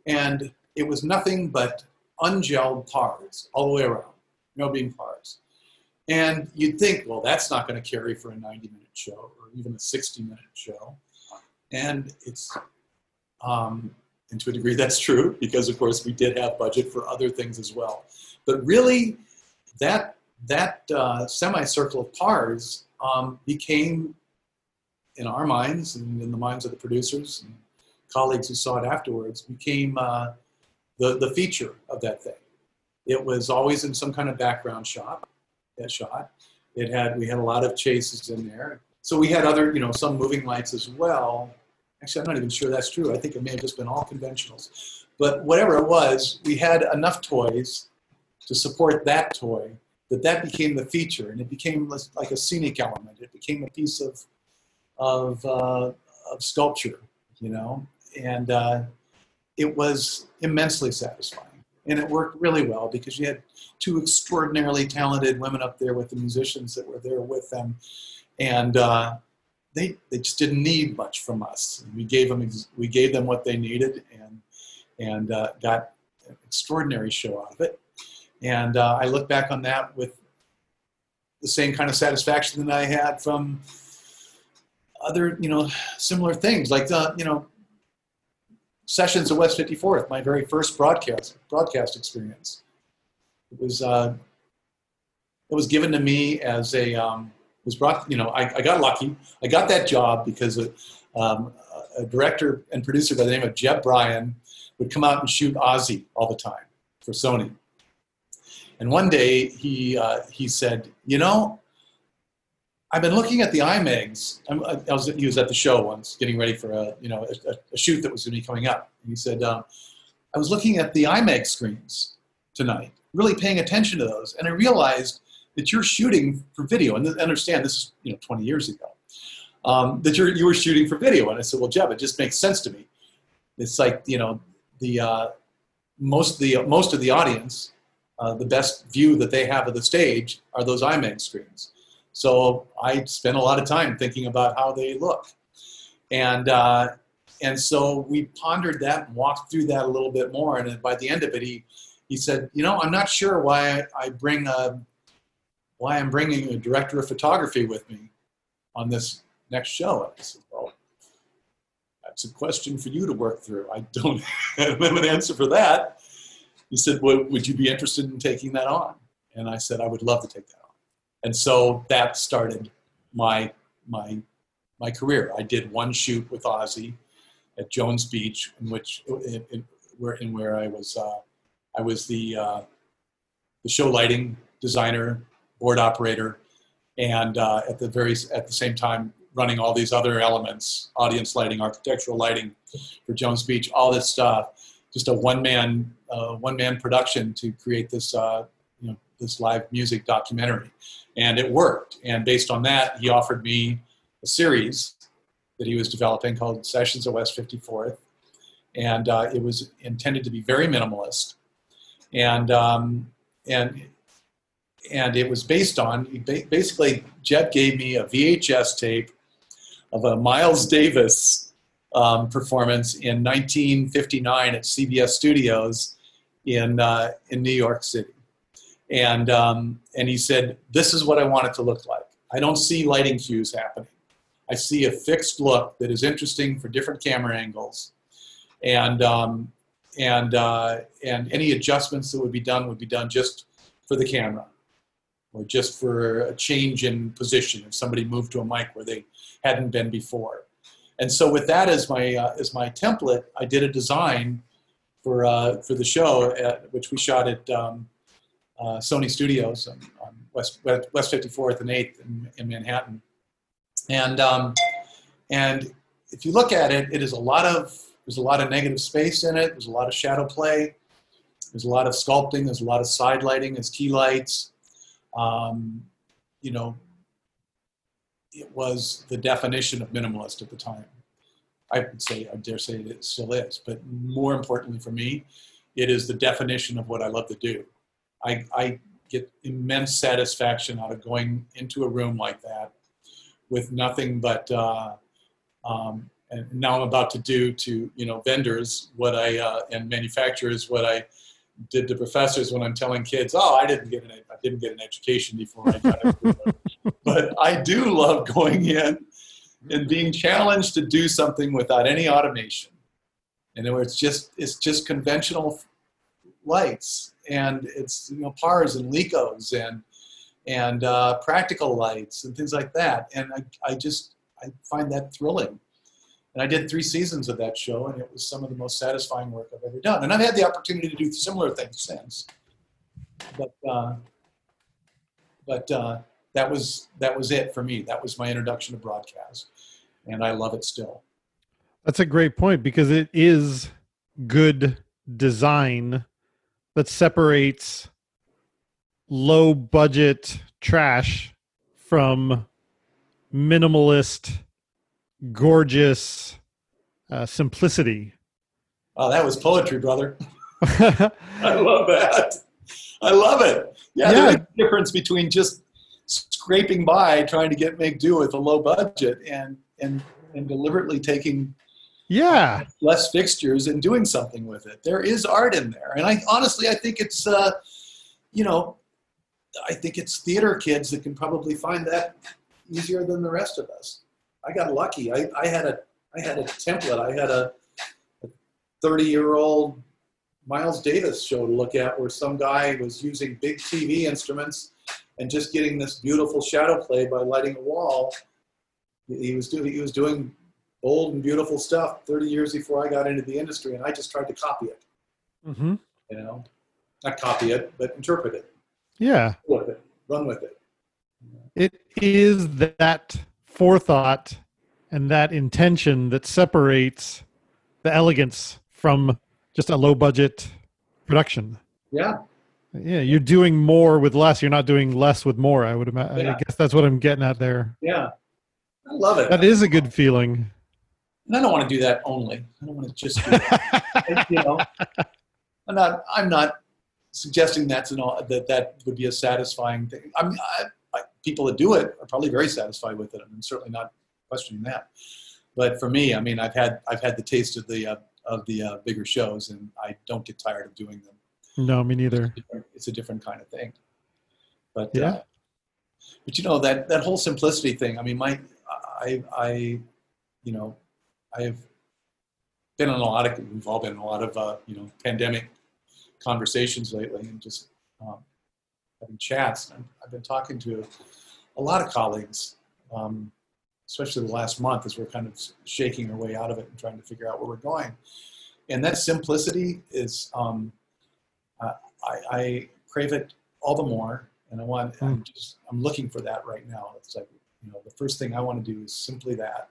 Speaker 2: and it was nothing but ungelled pars all the way around, no beam pars. And you'd think, well, that's not going to carry for a 90 minute show or even a 60 minute show. And it's, um, and to a degree, that's true because, of course, we did have budget for other things as well. But really, that that uh, semicircle of pars um, became, in our minds and in the minds of the producers and colleagues who saw it afterwards, became uh, the the feature of that thing. It was always in some kind of background shot. That shot. It had we had a lot of chases in there. So we had other, you know, some moving lights as well. Actually, I'm not even sure that's true. I think it may have just been all conventionals. But whatever it was, we had enough toys to support that toy that that became the feature, and it became like a scenic element. It became a piece of of, uh, of sculpture, you know, and uh, it was immensely satisfying. And it worked really well because you had two extraordinarily talented women up there with the musicians that were there with them, and uh, they they just didn't need much from us. We gave them we gave them what they needed, and and uh, got an extraordinary show out of it. And uh, I look back on that with the same kind of satisfaction that I had from other, you know, similar things like the, you know, sessions at West 54th, my very first broadcast broadcast experience. It was uh, it was given to me as a um, was brought. You know, I, I got lucky. I got that job because a, um, a director and producer by the name of Jeb Brien would come out and shoot Ozzy all the time for Sony. And one day he uh, he said, you know, I've been looking at the IMAGs. I, was, he was at the show once, getting ready for a you know a, a shoot that was going to be coming up. And he said, uh, I was looking at the IMAG screens tonight, really paying attention to those, and I realized that you're shooting for video. And understand this is you know 20 years ago. Um, that you were shooting for video, and I said, well, Jeb, it just makes sense to me. It's like you know the uh, most the most of the audience uh, the best view that they have of the stage are those IMAG screens. So I spent a lot of time thinking about how they look. And, uh, and so we pondered that and walked through that a little bit more. And by the end of it, he, he said, you know, I'm not sure why I bring a, why I'm bringing a director of photography with me on this next show. I said, well, that's a question for you to work through. I don't have an answer for that he said, well, would you be interested in taking that on? And I said, I would love to take that on. And so that started my, my, my career. I did one shoot with Ozzy at Jones Beach, in which, in, in where, in where I was, uh, I was the, uh, the show lighting designer, board operator, and uh, at the very, at the same time, running all these other elements, audience lighting, architectural lighting for Jones Beach, all this stuff just a one man uh, one man production to create this uh, you know this live music documentary, and it worked. And based on that, he offered me a series that he was developing called Sessions at West 54th, and uh, it was intended to be very minimalist, and um, and and it was based on basically Jeb gave me a VHS tape of a Miles Davis um, performance in 1959 at CBS Studios in uh, in New York City, and um, and he said, "This is what I want it to look like. I don't see lighting cues happening. I see a fixed look that is interesting for different camera angles, and um, and uh, and any adjustments that would be done would be done just for the camera." Or just for a change in position if somebody moved to a mic where they hadn't been before and so with that as my uh, as my template, I did a design for uh, for the show, at, which we shot at um, uh, Sony Studios on, on, West West 54th and 8th in, in Manhattan. And um, and if you look at it, it is a lot of there's a lot of negative space in it. There's a lot of shadow play. There's a lot of sculpting. There's a lot of side lighting. There's key lights. Um, you know, it was the definition of minimalist at the time. I would say, I dare say it still is, but more importantly for me, it is the definition of what I love to do. I, I get immense satisfaction out of going into a room like that with nothing but, uh, um, and now I'm about to do to, you know, vendors what I, uh, and manufacturers what I did to professors when I'm telling kids, "Oh, I didn't get an I didn't get an education before I got it." but I do love going in and being challenged to do something without any automation, and it's just it's just conventional lights and it's you know pars and lekos and and uh, practical lights and things like that. And I, I just I find that thrilling. And I did three seasons of that show, and it was some of the most satisfying work I've ever done. And I've had the opportunity to do similar things since. But uh, but uh, that was that was it for me. That was my introduction to broadcast, and I love it still.
Speaker 1: That's a great point because it is good design that separates low budget trash from minimalist gorgeous uh, simplicity.
Speaker 2: Oh, that was poetry, brother. I love that. I love it. Yeah, yeah. there's a difference between just scraping by trying to get make do with a low budget and and and deliberately taking
Speaker 1: yeah
Speaker 2: less fixtures and doing something with it. There is art in there, and I honestly I think it's uh, you know I think it's theater kids that can probably find that easier than the rest of us. I got lucky. I, I had a I had a template. I had a 30 year old Miles Davis show to look at where some guy was using big TV instruments and just getting this beautiful shadow play by lighting a wall. He was doing he was doing bold and beautiful stuff 30 years before I got into the industry, and I just tried to copy it.
Speaker 1: Mm-hmm.
Speaker 2: You know, not copy it, but interpret it.
Speaker 1: Yeah,
Speaker 2: with it, run with it.
Speaker 1: It is that forethought and that intention that separates the elegance from just a low budget production.
Speaker 2: Yeah.
Speaker 1: Yeah, you're doing more with less. You're not doing less with more. I would imagine. Yeah. I guess that's what I'm getting at there.
Speaker 2: Yeah, I love it.
Speaker 1: That is a good feeling.
Speaker 2: And I don't want to do that only. I don't want to just do that. you know, I'm not. I'm not suggesting that's an that that would be a satisfying thing. I'm I, people that do it are probably very satisfied with it. I'm certainly not questioning that. But for me, I mean, I've had I've had the taste of the uh, of the uh, bigger shows, and I don't get tired of doing them.
Speaker 1: No, me neither.
Speaker 2: It's a, different kind of thing. But
Speaker 1: yeah.
Speaker 2: Uh, but you know that that whole simplicity thing. I mean, my I I you know I've been in a lot of we've all been in a lot of uh, you know pandemic conversations lately, and just um, having chats. I've been talking to a lot of colleagues, um, especially the last month as we're kind of shaking our way out of it and trying to figure out where we're going. And that simplicity is, um, I, I, crave it all the more. And I want, mm. I'm hmm. just, I'm looking for that right now. It's like, you know, the first thing I want to do is simply that.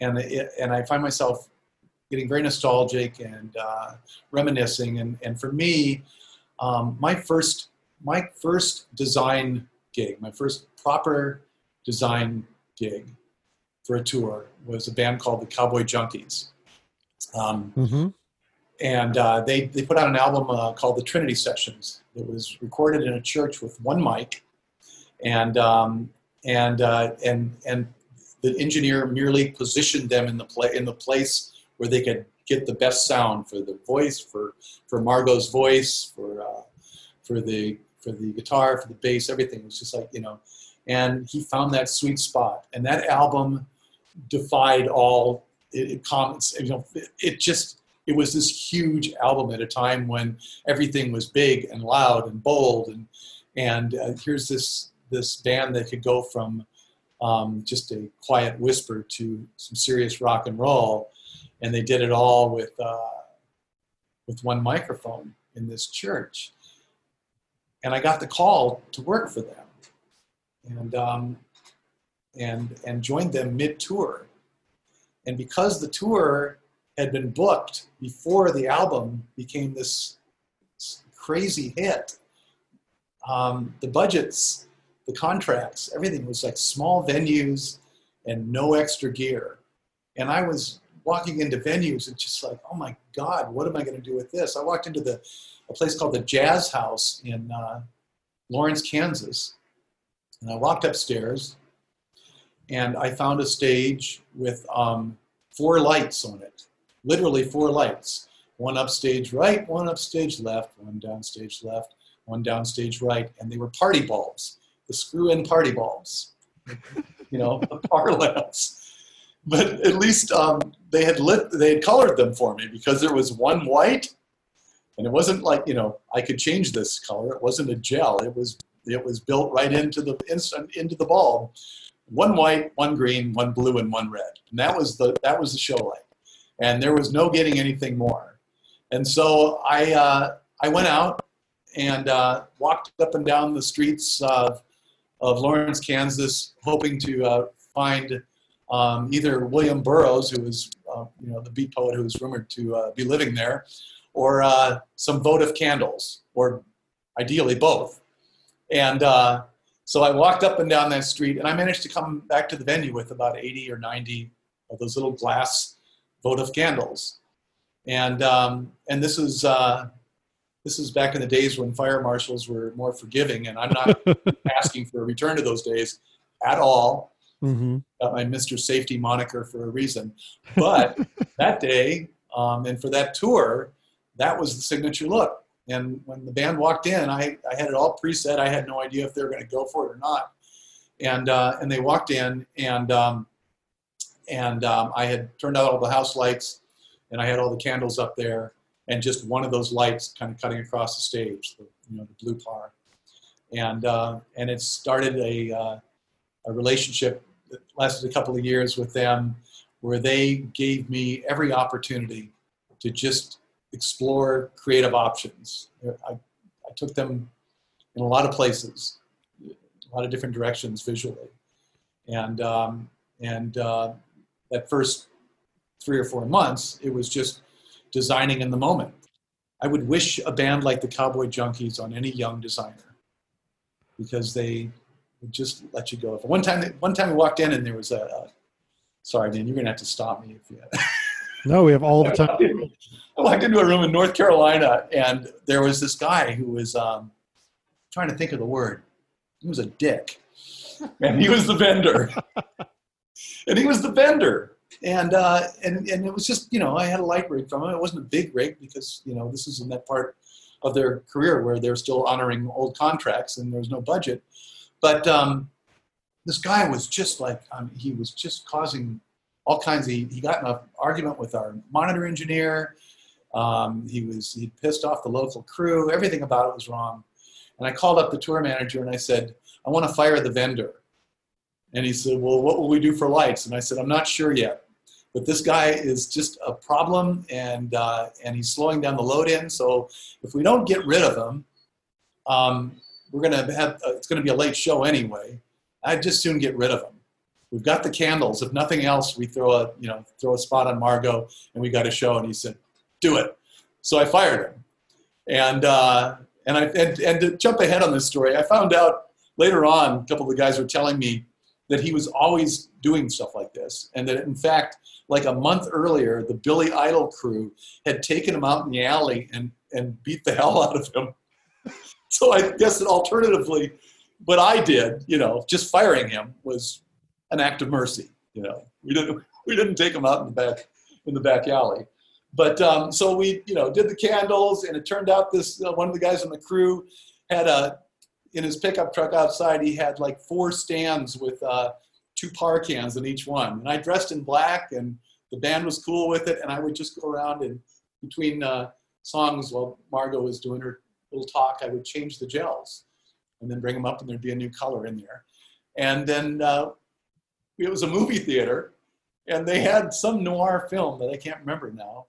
Speaker 2: And, it, and I find myself getting very nostalgic and uh, reminiscing. And, and for me, um, my first my first design gig, my first proper design gig for a tour was a band called the Cowboy Junkies. Um, mm-hmm. And uh, they, they put out an album uh, called the Trinity Sessions. It was recorded in a church with one mic. And, um, and, uh, and, and the engineer merely positioned them in the, play, in the place where they could get the best sound for the voice, for, for Margo's voice, for, uh, for the for the guitar, for the bass, everything. It was just like, you know, and he found that sweet spot. And that album defied all it, it comments. You know, it, it just, it was this huge album at a time when everything was big and loud and bold. And, and uh, here's this, this band that could go from um, just a quiet whisper to some serious rock and roll. And they did it all with, uh, with one microphone in this church and I got the call to work for them, and um, and and joined them mid tour. And because the tour had been booked before the album became this crazy hit, um, the budgets, the contracts, everything was like small venues and no extra gear. And I was walking into venues and just like, oh my God, what am I going to do with this? I walked into the a place called the Jazzhaus in uh, Lawrence, Kansas. And I walked upstairs and I found a stage with um, four lights on it, literally four lights. one upstage right, one upstage left, one downstage left, one downstage right, and they were party bulbs, the screw-in party bulbs, you know, the par lamps. But at least um, they had lit, they had colored them for me because there was one white, and it wasn't like you know I could change this color. It wasn't a gel. It was it was built right into the into the bulb. One white, one green, one blue, and one red. And that was the that was the show light. And there was no getting anything more. And so I uh, I went out and uh, walked up and down the streets of, of Lawrence, Kansas, hoping to uh, find um, either William Burroughs, who was uh, you know the beat poet who was rumored to uh, be living there, or uh, some votive candles, or ideally both. And so I walked up and down that street, and I managed to come back to the venue with about 80 or 90 of those little glass votive candles. And um, and this is uh, this is back in the days when fire marshals were more forgiving, and I'm not asking for a return to those days at all. Mm-hmm. Got my Mr. Safety moniker for a reason. But that day, um, and for that tour, that was the signature look. And when the band walked in, I, I had it all preset. I had no idea if they were going to go for it or not. And uh, and they walked in, and um, and um, I had turned out all the house lights, and I had all the candles up there, and just one of those lights kind of cutting across the stage, the, you know, the blue par, and uh, and it started a uh, a relationship that lasted a couple of years with them, where they gave me every opportunity to just explore creative options. I, I took them in a lot of places, a lot of different directions visually, and um, and uh, that first three or four months, it was just designing in the moment. I would wish a band like the Cowboy Junkies on any young designer because they would just let you go. One time, one time we walked in and there was a, a sorry, Dan, you're gonna have to stop me if you.
Speaker 1: no, we have all the time.
Speaker 2: I walked into a room in North Carolina and there was this guy who was um, trying to think of the word. He was a dick, and he was the vendor, and he was the vendor and uh, and and it was just you know I had a light rig from him. It wasn't a big rig because you know this is in that part of their career where they're still honoring old contracts and there's no budget. But um, this guy was just like um, he was just causing all kinds of. He, he got in an argument with our monitor engineer. Um, he was he pissed off the local crew. Everything about it was wrong. And I called up the tour manager and I said, I want to fire the vendor. And he said, Well, what will we do for lights? And I said, I'm not sure yet. But this guy is just a problem, and uh, and he's slowing down the load in. So if we don't get rid of him, um, we're gonna have uh, it's gonna be a late show anyway. I'd just soon get rid of him. We've got the candles. If nothing else, we throw a you know throw a spot on Margo, and we got a show. And he said, "Do it." So I fired him, and uh, and I and, and to jump ahead on this story, I found out later on. A couple of the guys were telling me that he was always doing stuff like this, and that in fact like a month earlier, the Billy Idol crew had taken him out in the alley and, and beat the hell out of him. so I guess that alternatively, what I did, you know, just firing him was an act of mercy. You know, we didn't we didn't take him out in the back in the back alley. But um, so we, you know, did the candles, and it turned out this uh, one of the guys on the crew had a in his pickup truck outside. He had like four stands with uh, two par cans in each one. And I dressed in black, and the band was cool with it. And I would just go around and between uh, songs while Margo was doing her little talk, I would change the gels and then bring them up, and there'd be a new color in there. And then uh, it was a movie theater, and they had some noir film that I can't remember now.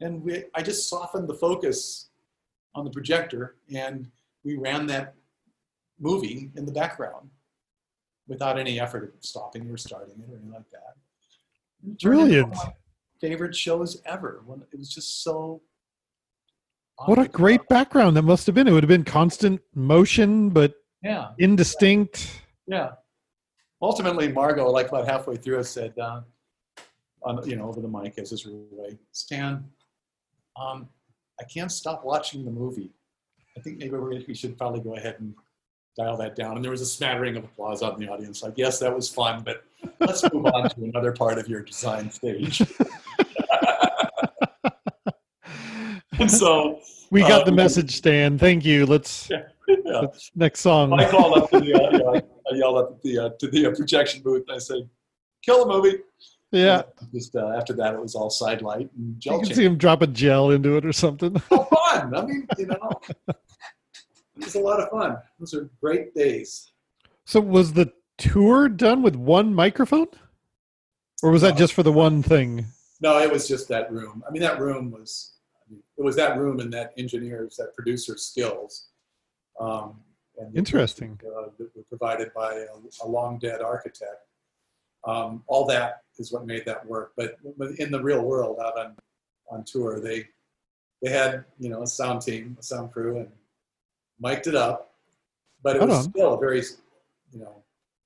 Speaker 2: And we, I just softened the focus on the projector, and we ran that movie in the background without any effort of stopping or starting it or anything like that.
Speaker 1: Brilliant.
Speaker 2: favorite shows ever. It was just so.
Speaker 1: What a great background that must have been. It would have been constant motion, but
Speaker 2: yeah,
Speaker 1: indistinct.
Speaker 2: Yeah. Ultimately, Margo, like about halfway through, it said, uh, on you know, over the mic as his way, Stan, um, I can't stop watching the movie. I think maybe we should probably go ahead and dial that down. And there was a smattering of applause out in the audience. Like, yes, that was fun, but let's move on to another part of your design stage. and so
Speaker 1: we got uh, the message, Stan. Thank you. Let's, yeah. let's next song.
Speaker 2: I called up to the, uh, I yelled up at the uh, to the uh, projection booth. and I said, "Kill the movie."
Speaker 1: Yeah.
Speaker 2: just uh, after that, it was all side light and
Speaker 1: gel. You can change. see him drop a gel into it or something.
Speaker 2: Oh, fun! I mean, you know, it was a lot of fun. Those are great days.
Speaker 1: So, was the tour done with one microphone, or was that just for the one thing?
Speaker 2: No, it was just that room. I mean, that room was, it was that room and that engineer's, that producer's skills. Um,
Speaker 1: and Interesting.
Speaker 2: Uh, that were provided by a, a long dead architect. Um, all that is what made that work. But in the real world, out on on tour, they they had you know a sound team, a sound crew, and mic'd it up. But it Hold was on. still very you know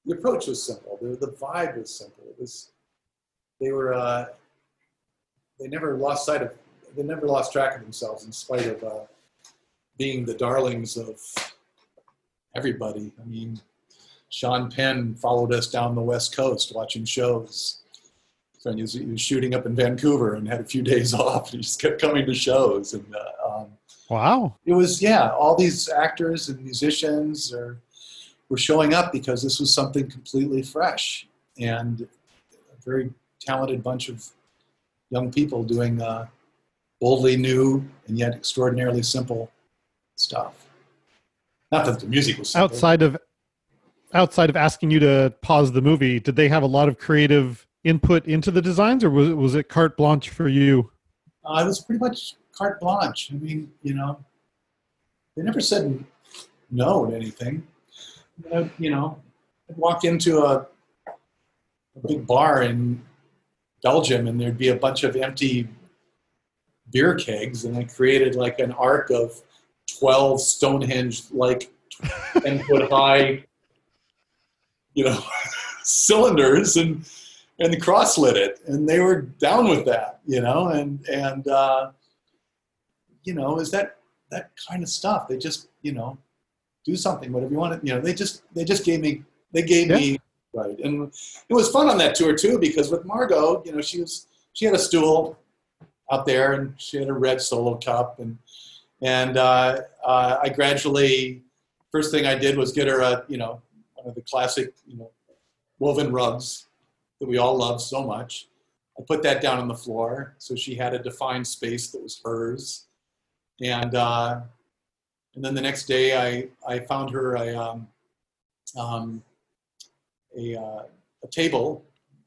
Speaker 2: the approach was simple. The the vibe was simple. It was they were uh, they never lost sight of they never lost track of themselves in spite of uh, being the darlings of everybody. I mean, Sean Penn followed us down the West Coast watching shows. So he was, he was shooting up in Vancouver and had a few days off. And He just kept coming to shows. And uh,
Speaker 1: wow,
Speaker 2: it was yeah. All these actors and musicians are were showing up because this was something completely fresh and a very talented bunch of young people doing uh, boldly new and yet extraordinarily simple stuff. Not that the music was
Speaker 1: simple. outside of outside of asking you to pause the movie. Did they have a lot of creative input into the designs, or was it, was it carte blanche for you?
Speaker 2: Uh, it was pretty much carte blanche. I mean, you know, they never said no to anything. you know, I'd walk into a, a big bar in Belgium, and there'd be a bunch of empty beer kegs, and I created like an arc of 12 Stonehenge like 10 foot high, you know, cylinders and and cross-lit it, and they were down with that, you know, and and uh, you know, is that that kind of stuff? They just, you know, do something, whatever you want. To, you know, they just they just gave me they gave yeah. me right, and it was fun on that tour too because with Margo, you know, she was she had a stool out there and she had a red solo cup and and uh, uh, I gradually, first thing I did was get her a, you know, one of the classic, you know, woven rugs that we all love so much. I put that down on the floor so she had a defined space that was hers. And uh, and then the next day I, I found her a, um, um, a, uh, a table,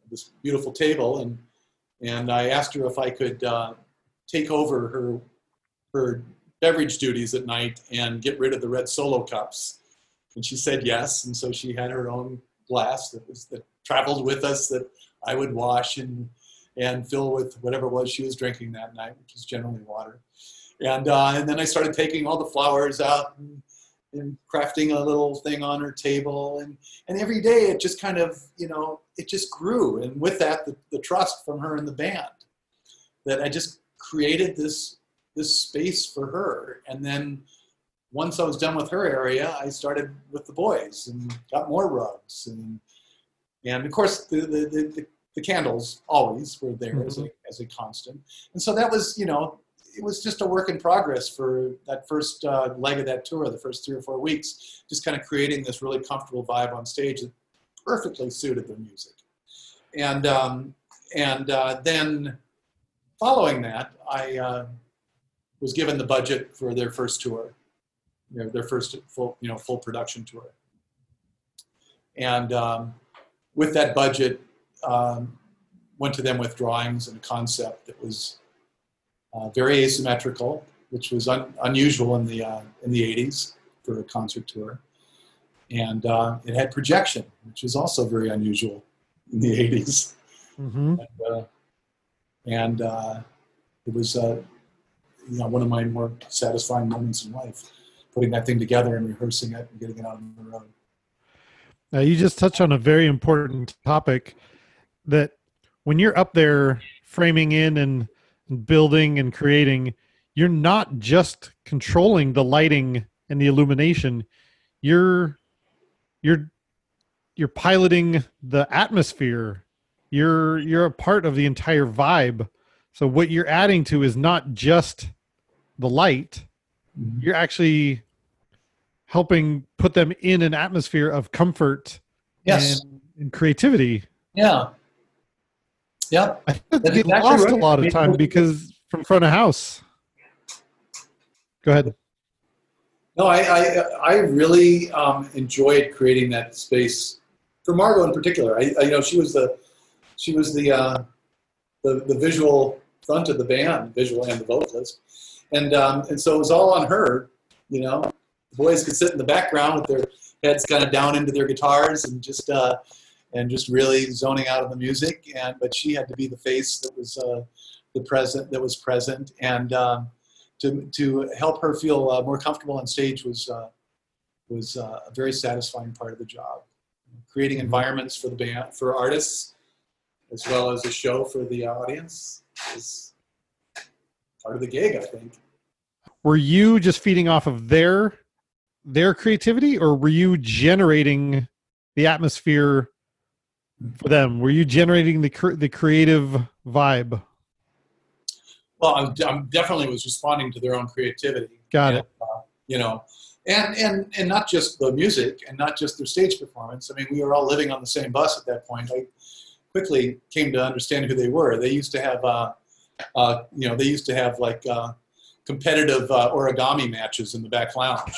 Speaker 2: this beautiful table, and and I asked her if I could uh, take over her her beverage duties at night and get rid of the red solo cups. And she said yes, and so she had her own glass that was that traveled with us that I would wash and and fill with whatever it was she was drinking that night, which was generally water. And uh, and then I started taking all the flowers out and, and crafting a little thing on her table, and and every day it just kind of you know it just grew, and with that the, the trust from her and the band that I just created this this space for her. And then once I was done with her area, I started with the boys and got more rugs. And, and of course, the, the, the, the candles always were there mm-hmm. as, a, as a constant. And so that was, you know, it was just a work in progress for that first uh, leg of that tour, the first three or four weeks, just kind of creating this really comfortable vibe on stage that perfectly suited the music. And, um, and uh, then following that, I, uh, was given the budget for their first tour, you know, their first full, you know, full production tour. And um, with that budget, um, went to them with drawings and a concept that was uh, very asymmetrical, which was un- unusual in the uh, in the 80s for a concert tour. And uh, it had projection, which was also very unusual in the 80s. Mm-hmm. And, uh, and uh, it was uh, you know, one of my more satisfying moments in life, putting that thing together and rehearsing it and getting it out on the road.
Speaker 1: Now, you just touched on a very important topic that when you're up there framing in and building and creating, you're not just controlling the lighting and the illumination. You're you're you're piloting the atmosphere. You're you're a part of the entire vibe. So what you're adding to is not just the light,
Speaker 2: Mhm.
Speaker 1: you're actually helping put them in an atmosphere of comfort
Speaker 2: Yes.
Speaker 1: and, and creativity.
Speaker 2: Yeah. Yeah.
Speaker 1: I think that
Speaker 2: That's
Speaker 1: gets
Speaker 2: exactly
Speaker 1: lost
Speaker 2: right.
Speaker 1: a lot of time because from front of house. Go ahead.
Speaker 2: No, I, I, I really um, enjoyed creating that space for Margo in particular. I, I you know, she was the, she was the, uh, the, the visual front of the band, visual and the vocalist, and um, and so it was all on her. You know, the boys could sit in the background with their heads kind of down into their guitars and just uh, and just really zoning out of the music. And but she had to be the face that was uh, the present that was present and. Um, to, to help her feel uh, more comfortable on stage was uh, was uh, a very satisfying part of the job. Creating environments for the band, for artists, as well as a show for the audience is part of the gig, I think.
Speaker 1: Were you just feeding off of their their creativity, or were you generating the atmosphere for them? Were you generating the the creative vibe?
Speaker 2: Well, I'm, I'm definitely was responding to their own creativity.
Speaker 1: Got
Speaker 2: And,
Speaker 1: it.
Speaker 2: uh, you know, and and and not just the music and not just their stage performance. I mean, we were all living on the same bus at that point. I quickly came to understand who they were. They used to have, uh, uh, you know, they used to have like uh, competitive uh, origami matches in the back lounge.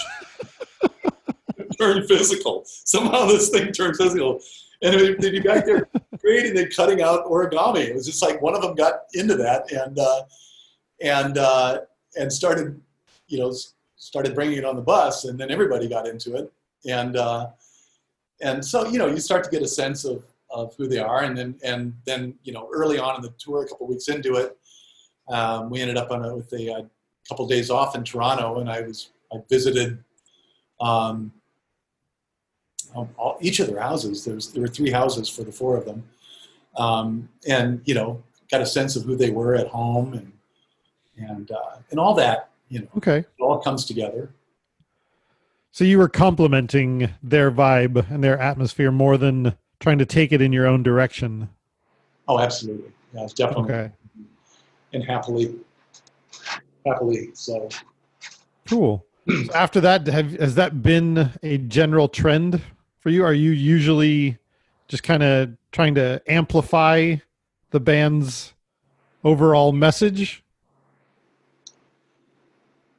Speaker 2: turned physical. Somehow this thing turned physical, and they'd be back there creating and cutting out origami. It was just like one of them got into that and uh, and uh, and started, you know, started bringing it on the bus, and then everybody got into it, and uh, and so you know you start to get a sense of of who they are, and then and then you know early on in the tour, a couple weeks into it, um, we ended up on a, with a, uh couple days off in Toronto, and I was I visited. Um, um, all, each of their houses. There's there were three houses for the four of them, um, and you know got a sense of who they were at home and and uh, and all that. You know,
Speaker 1: Okay.
Speaker 2: it all comes together.
Speaker 1: So you were complimenting their vibe and their atmosphere more than trying to take it in your own direction.
Speaker 2: Oh, absolutely. Yeah, it's definitely
Speaker 1: Okay.
Speaker 2: and happily, happily. So
Speaker 1: Cool. So after that, have has that been a general trend for you? Are you usually just kind of trying to amplify the band's overall message?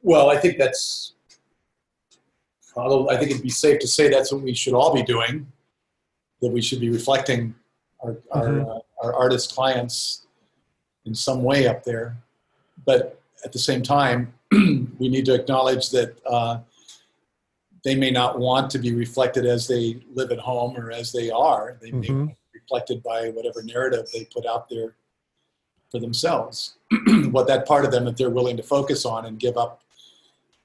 Speaker 2: Well, I think that's. Probably, I think it'd be safe to say that's what we should all be doing. That we should be reflecting our our,
Speaker 1: Mhm.
Speaker 2: uh, our artist clients in some way up there, but at the same time, we need to acknowledge that uh, they may not want to be reflected as they live at home or as they are. They may
Speaker 1: Mhm.
Speaker 2: be reflected by whatever narrative they put out there for themselves. what that part of them that they're willing to focus on and give up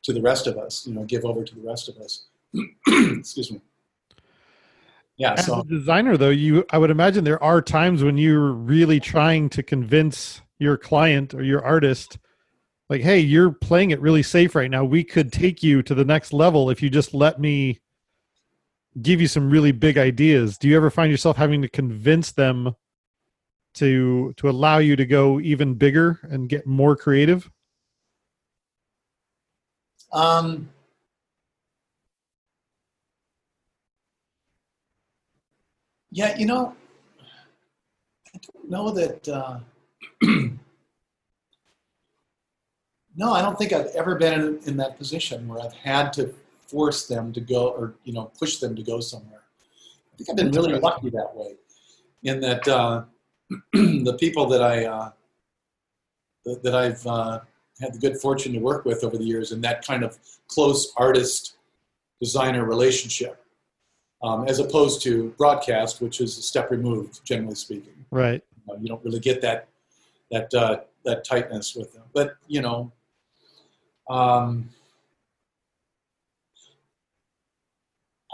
Speaker 2: to the rest of us, you know, give over to the rest of us. Excuse me. Yeah,
Speaker 1: As
Speaker 2: so
Speaker 1: a designer, though, you I would imagine there are times when you're really trying to convince your client or your artist, like, "Hey, you're playing it really safe right now. We could take you to the next level if you just let me give you some really big ideas." Do you ever find yourself having to convince them to to allow you to go even bigger and get more creative?
Speaker 2: Um, yeah, you know, I don't know that. Uh, no, I don't think I've ever been in, in that position where I've had to force them to go or you know push them to go somewhere. I think I've been really lucky that way, in that uh, the people that I uh, that, I've uh, had the good fortune to work with over the years in that kind of close artist designer relationship, um, as opposed to broadcast, which is a step removed, generally speaking.
Speaker 1: Right.
Speaker 2: You, know, you don't really get that that uh, that tightness with them. But you know, um,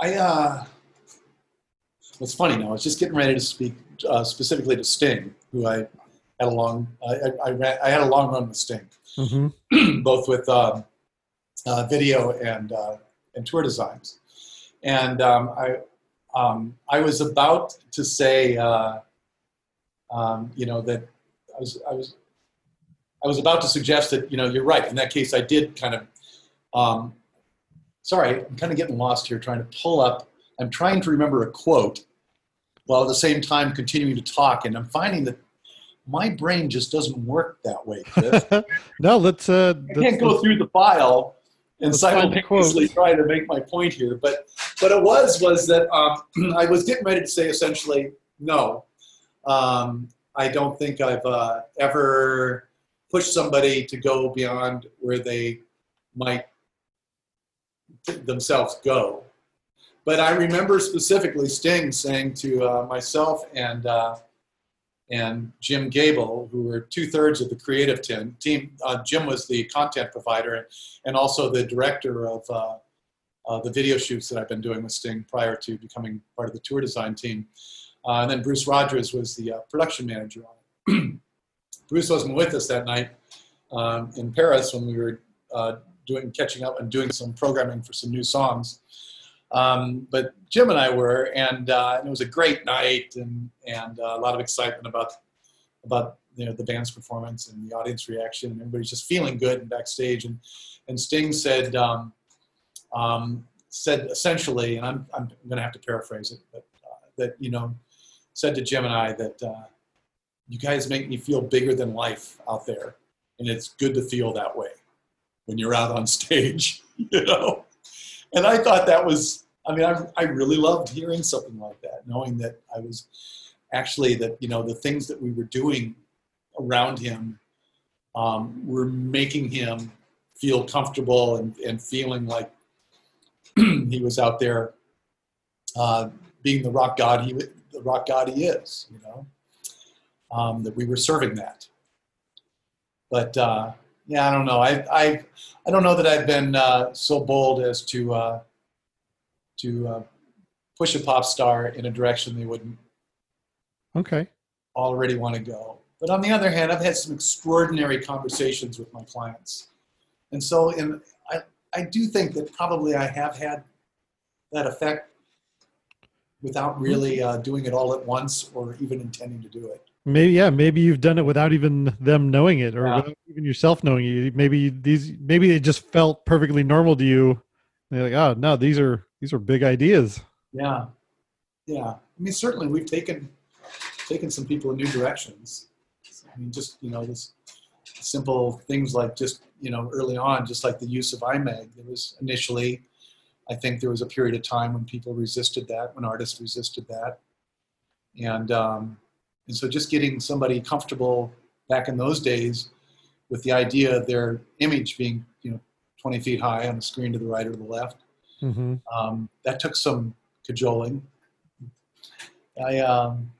Speaker 2: I uh, what's funny now? I was just getting ready to speak uh, specifically to Sting, who I had a long I, I, I, ran, I had a long run with Sting
Speaker 1: hmm
Speaker 2: both with um, uh, video and uh, and tour designs. And um, I um, I was about to say, uh, um, you know, that I was I was I was about to suggest that you know you're right. In that case, I did kind of. Um, sorry, I'm kind of getting lost here trying to pull up. I'm trying to remember a quote while at the same time continuing to talk, and I'm finding that my brain just doesn't work that way.
Speaker 1: no, let's. Uh,
Speaker 2: I can't go through the file and simultaneously try to make my point here. But what it was was that um, I was getting ready to say essentially no. Um, I don't think I've uh, ever pushed somebody to go beyond where they might themselves go. But I remember specifically Sting saying to uh, myself and uh, and Jim Gable, who were two thirds of the creative team. team uh, Jim was the content provider and, and also the director of uh, uh, the video shoots that I've been doing with Sting prior to becoming part of the tour design team. Uh, and then Bruce Rogers was the production manager on it. Bruce wasn't with us that night um, in Paris when we were uh, doing catching up and doing some programming for some new songs. Um, but Jim and I were, and, uh, and, it was a great night, and and uh, a lot of excitement about about you know the band's performance and the audience reaction, and everybody's just feeling good and backstage. And and Sting said um, um, said essentially, and I'm I'm going to have to paraphrase it, but uh, that you know said to Jim and I that uh, you guys make me feel bigger than life out there, and it's good to feel that way when you're out on stage, you know. And I thought that was I mean, I, I really loved hearing something like that, knowing that I was actually that you know the things that we were doing around him um, were making him feel comfortable and, and feeling like he was out there uh, being the rock god he the rock god he is you know um, that we were serving that but uh, yeah i don't know i i i don't know that i've been uh, so bold as to uh, to uh, push a pop star in a direction they wouldn't
Speaker 1: okay
Speaker 2: already want to go. But on the other hand, I've had some extraordinary conversations with my clients, and so in, I I do think that probably I have had that effect without really uh, doing it all at once or even intending to do it.
Speaker 1: Maybe yeah, maybe you've done it without even them knowing it, or yeah. even yourself knowing it. Maybe these, maybe it just felt perfectly normal to you. And you're like, oh no, these are these are big ideas.
Speaker 2: Yeah, yeah. I mean, certainly we've taken taken some people in new directions. I mean, just you know, this simple things like just you know, early on, just like the use of IMAG. There was initially, I think there was a period of time when people resisted that, when artists resisted that, and um, and so just getting somebody comfortable back in those days with the idea of their image being you know 20 feet high on the screen to the right or the left Mm-hmm. Um, that took some cajoling. I um,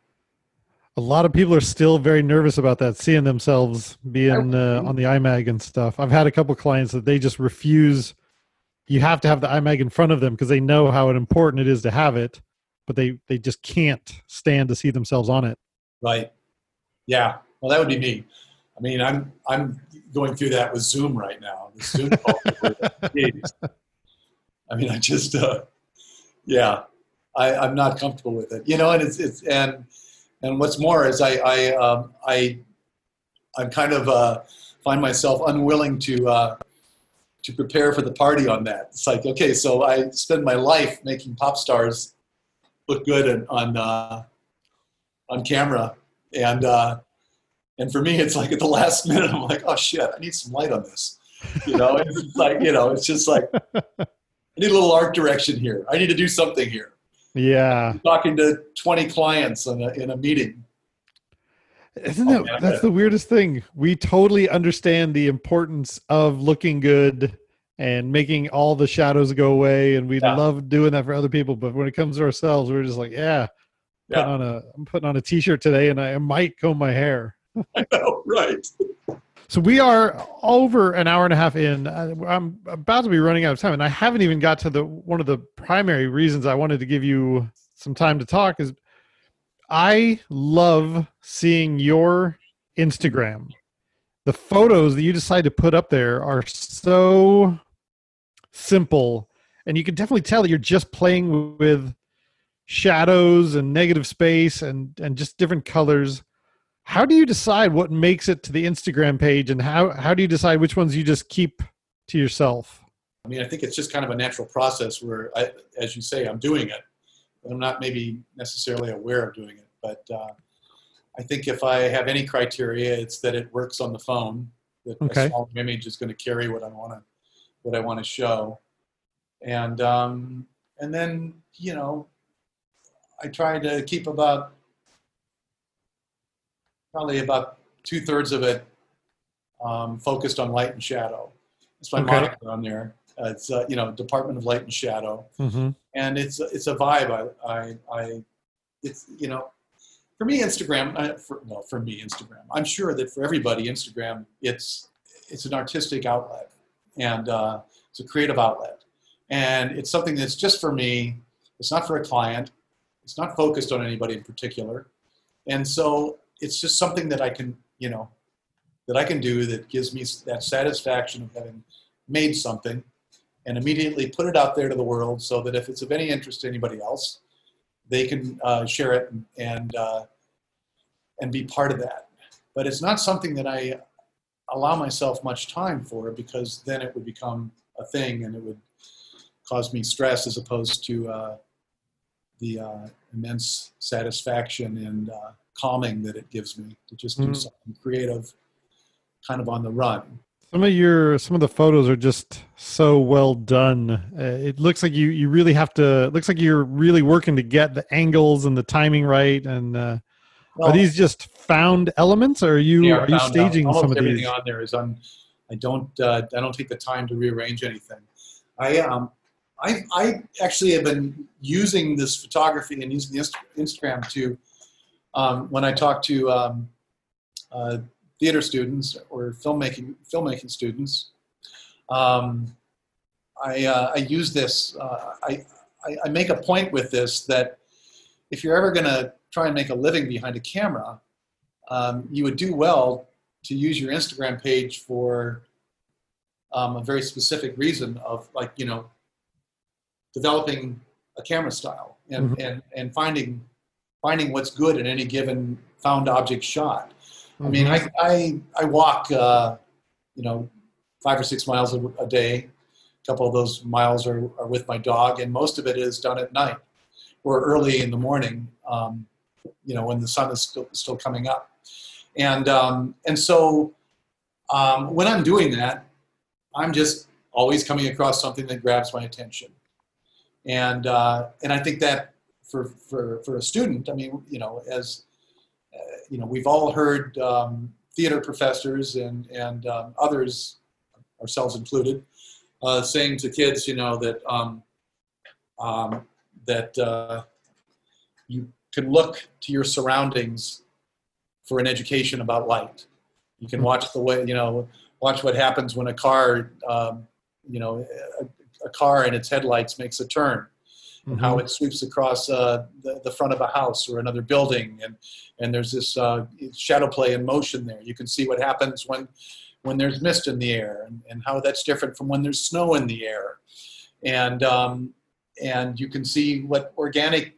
Speaker 1: a lot of people are still very nervous about that, seeing themselves being uh, on the IMAG and stuff. I've had a couple clients that they just refuse. You have to have the IMAG in front of them because they know how important it is to have it, but they they just can't stand to see themselves on it.
Speaker 2: Right. Yeah. Well, that would be me. I mean, I'm I'm going through that with Zoom right now. Zoom I mean, I just, uh, yeah, I, I'm not comfortable with it, you know. And it's, it's and and what's more is I I um, I I'm kind of uh, find myself unwilling to uh, to prepare for the party on that. It's like okay, so I spend my life making pop stars look good and, on uh, on camera, and uh, and for me, it's like at the last minute, I'm like, oh shit, I need some light on this. You know, it's like you know, it's just like I need a little art direction here. I need to do something here.
Speaker 1: Yeah.
Speaker 2: I'm talking to 20 clients in a, in a meeting.
Speaker 1: Isn't that oh, that's the weirdest thing? We totally understand the importance of looking good and making all the shadows go away, and we yeah. love doing that for other people. But when it comes to ourselves, we're just like, yeah, yeah. Putting on a I'm putting on a t-shirt today, and I might comb my hair.
Speaker 2: I know, right?
Speaker 1: So we are over an hour and a half in. I'm about to be running out of time, and I haven't even got to the one of the primary reasons I wanted to give you some time to talk is I love seeing your Instagram. The photos that you decide to put up there are so simple, and you can definitely tell that you're just playing with shadows and negative space and and just different colors how do you decide what makes it to the Instagram page, and how how do you decide which ones you just keep to yourself?
Speaker 2: I mean, I think it's just kind of a natural process where, I, as you say, I'm doing it, but I'm not maybe necessarily aware of doing it. But uh, I think if I have any criteria, it's that it works on the phone. That
Speaker 1: okay.
Speaker 2: a small image is going to carry what I want to what I want to show, and um, and then you know, I try to keep about probably about two thirds of it um, focused on light and shadow. It's my okay. moniker on there. Uh, it's uh, you know Department of Light and Shadow,
Speaker 1: mm-hmm.
Speaker 2: and it's it's a vibe. I, I, I it's you know for me Instagram. Uh, for, well, for me Instagram. I'm sure that for everybody Instagram, it's it's an artistic outlet and uh, it's a creative outlet, and it's something that's just for me. It's not for a client. It's not focused on anybody in particular, and so it's just something that I can you know that I can do that gives me that satisfaction of having made something and immediately put it out there to the world so that if it's of any interest to anybody else, they can uh, share it and and, uh, and be part of that. But it's not something that I allow myself much time for because then it would become a thing and it would cause me stress as opposed to uh, the uh, immense satisfaction and uh, calming that it gives me to just do mm. something creative kind of on the run
Speaker 1: some of your some of the photos are just so well done. Uh, it looks like you you really have to. It looks like you're really working to get the angles and the timing right. And uh, well, are these just found elements, or are you are, you staging
Speaker 2: some
Speaker 1: of
Speaker 2: everything
Speaker 1: these?
Speaker 2: on there is on. I don't uh, I don't take the time to rearrange anything. I um I I actually have been using this photography and using the Instagram to um, when I talk to um, uh, theater students or filmmaking filmmaking students. Um, I, uh, I use this. Uh, I, I, make a point with this that if you're ever going to try and make a living behind a camera, um, you would do well to use your Instagram page for um, a very specific reason of like you know developing a camera style and, mm-hmm. and, and finding finding what's good in any given found object shot. I mean, I, I, I walk, uh, you know, five or six miles a, a, day. A couple of those miles are, are with my dog, and most of it is done at night or early in the morning, um, you know, when the sun is still, still coming up. And, um, and so um, when I'm doing that, I'm just always coming across something that grabs my attention. And, uh, and I think that for, for, for a student, I mean, you know, as, you know, we've all heard um, theater professors and, and um, others, ourselves included, uh, saying to kids, you know, that, um, um, that uh, you can look to your surroundings for an education about light. You can watch the way, you know, watch what happens when a car, um, you know, a, car and its headlights makes a turn and mm-hmm. how it sweeps across uh, the, the, front of a house or another building. And, and there's this uh, shadow play in motion there. You can see what happens when, when there's mist in the air and, and how that's different from when there's snow in the air. And, um, and you can see what organic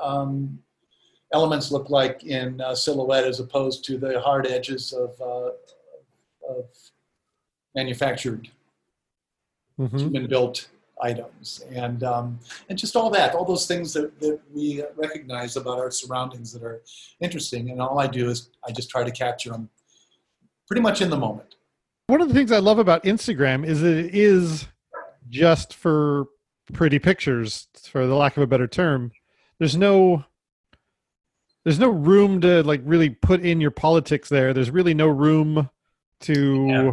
Speaker 2: um, elements look like in uh, silhouette as opposed to the hard edges of, uh, of manufactured mm-hmm. human built items. And um, and just all that all those things that, that we recognize about our surroundings that are interesting. And all i do is i just try to capture them pretty much in the moment.
Speaker 1: One of the things i love about instagram is that it is just for pretty pictures for the lack of a better term. There's no there's no room to like really put in your politics there. There's really no room to yeah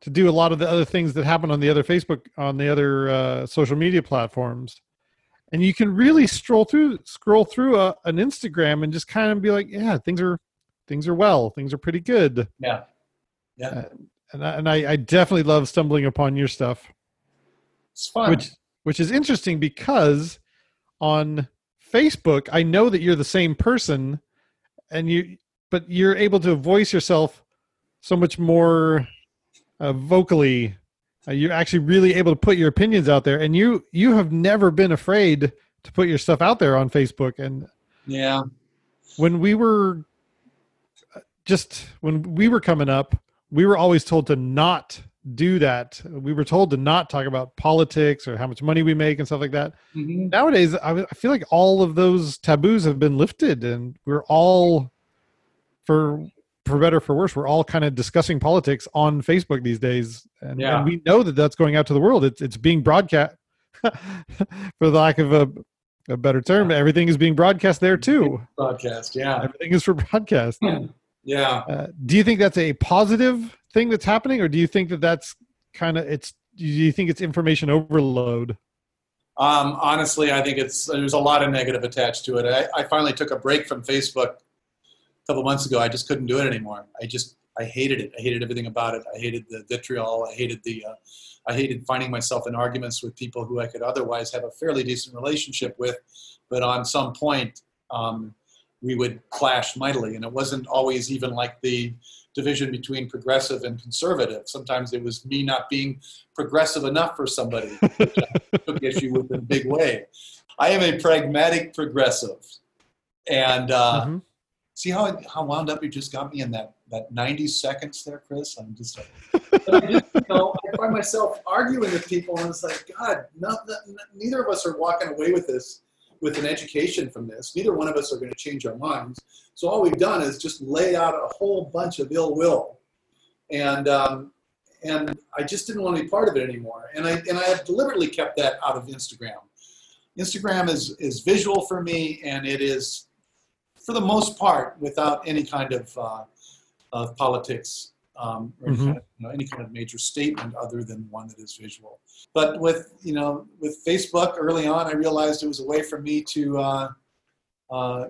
Speaker 1: to do a lot of the other things that happen on the other Facebook on the other uh, social media platforms. And you can really stroll through scroll through a, an Instagram and just kind of be like, yeah, things are things are well, things are pretty good.
Speaker 2: Yeah, yeah.
Speaker 1: Uh, and I, and I, I definitely love stumbling upon your stuff.
Speaker 2: It's fun.
Speaker 1: Which which is interesting because on Facebook, I know that you're the same person, and you but you're able to voice yourself so much more uh, vocally uh, you're actually really able to put your opinions out there and you you have never been afraid to put your stuff out there on facebook and
Speaker 2: yeah
Speaker 1: when we were just when we were coming up, we were always told to not do that. We were told to not talk about politics or how much money we make and stuff like that. Mm-hmm. Nowadays, I, I feel like all of those taboos have been lifted, and we're all, for for better for worse, we're all kind of discussing politics on Facebook these days, and, yeah. and we know that that's going out to the world. It's it's being broadcast, for the lack of a, a better term. Everything is being broadcast there too.
Speaker 2: Broadcast, yeah.
Speaker 1: Everything is for broadcast.
Speaker 2: yeah.
Speaker 1: Uh, do you think that's a positive thing that's happening, or do you think that that's kind of it's? Do you think it's information overload?
Speaker 2: Um, honestly, I think it's there's a lot of negative attached to it. I, I finally took a break from Facebook couple months ago. I just couldn't do it anymore. I just I hated it. I hated everything about it. I hated the vitriol. I hated the uh, I hated finding myself in arguments with people who I could otherwise have a fairly decent relationship with, but on some point um, we would clash mightily, and it wasn't always even like the division between progressive and conservative. Sometimes it was me not being progressive enough for somebody, which I took issue with in a big way. I am a pragmatic progressive, and uh, mm-hmm. See how how wound up you just got me in that that 90 seconds there, Chris. I'm just like, I, just, you know, I find myself arguing with people, and it's like, God, not, not, neither of us are walking away with this with an education from this. Neither one of us are going to change our minds. So all we've done is just lay out a whole bunch of ill will, and um, and I just didn't want to be part of it anymore. And I and I have deliberately kept that out of Instagram. Instagram is is visual for me, and it is, for the most part, without any kind of uh, of politics um, or mm-hmm. kind of, you know, any kind of major statement other than one that is visual. But with you know with Facebook early on, I realized it was a way for me to uh, uh,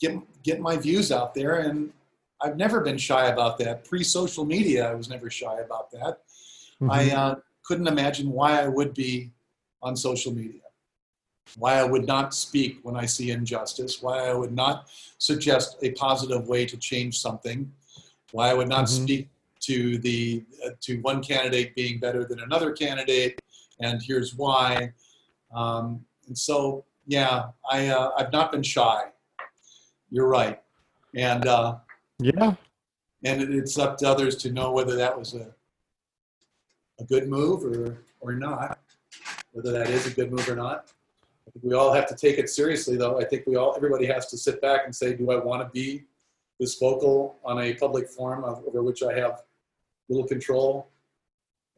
Speaker 2: get get my views out there, and I've never been shy about that. Pre social media, I was never shy about that. Mm-hmm. I uh, couldn't imagine why I would be on social media why I would not speak when I see injustice, why I would not suggest a positive way to change something, why I would not mm-hmm. speak to the uh, to one candidate being better than another candidate, and here's why. Um, and so, yeah, I uh, I've not been shy. You're right, and uh,
Speaker 1: yeah,
Speaker 2: and it's up to others to know whether that was a a good move or or not, whether that is a good move or not. Think we all have to take it seriously, though. I think we all, everybody has to sit back and say, do I want to be this vocal on a public forum over which I have little control?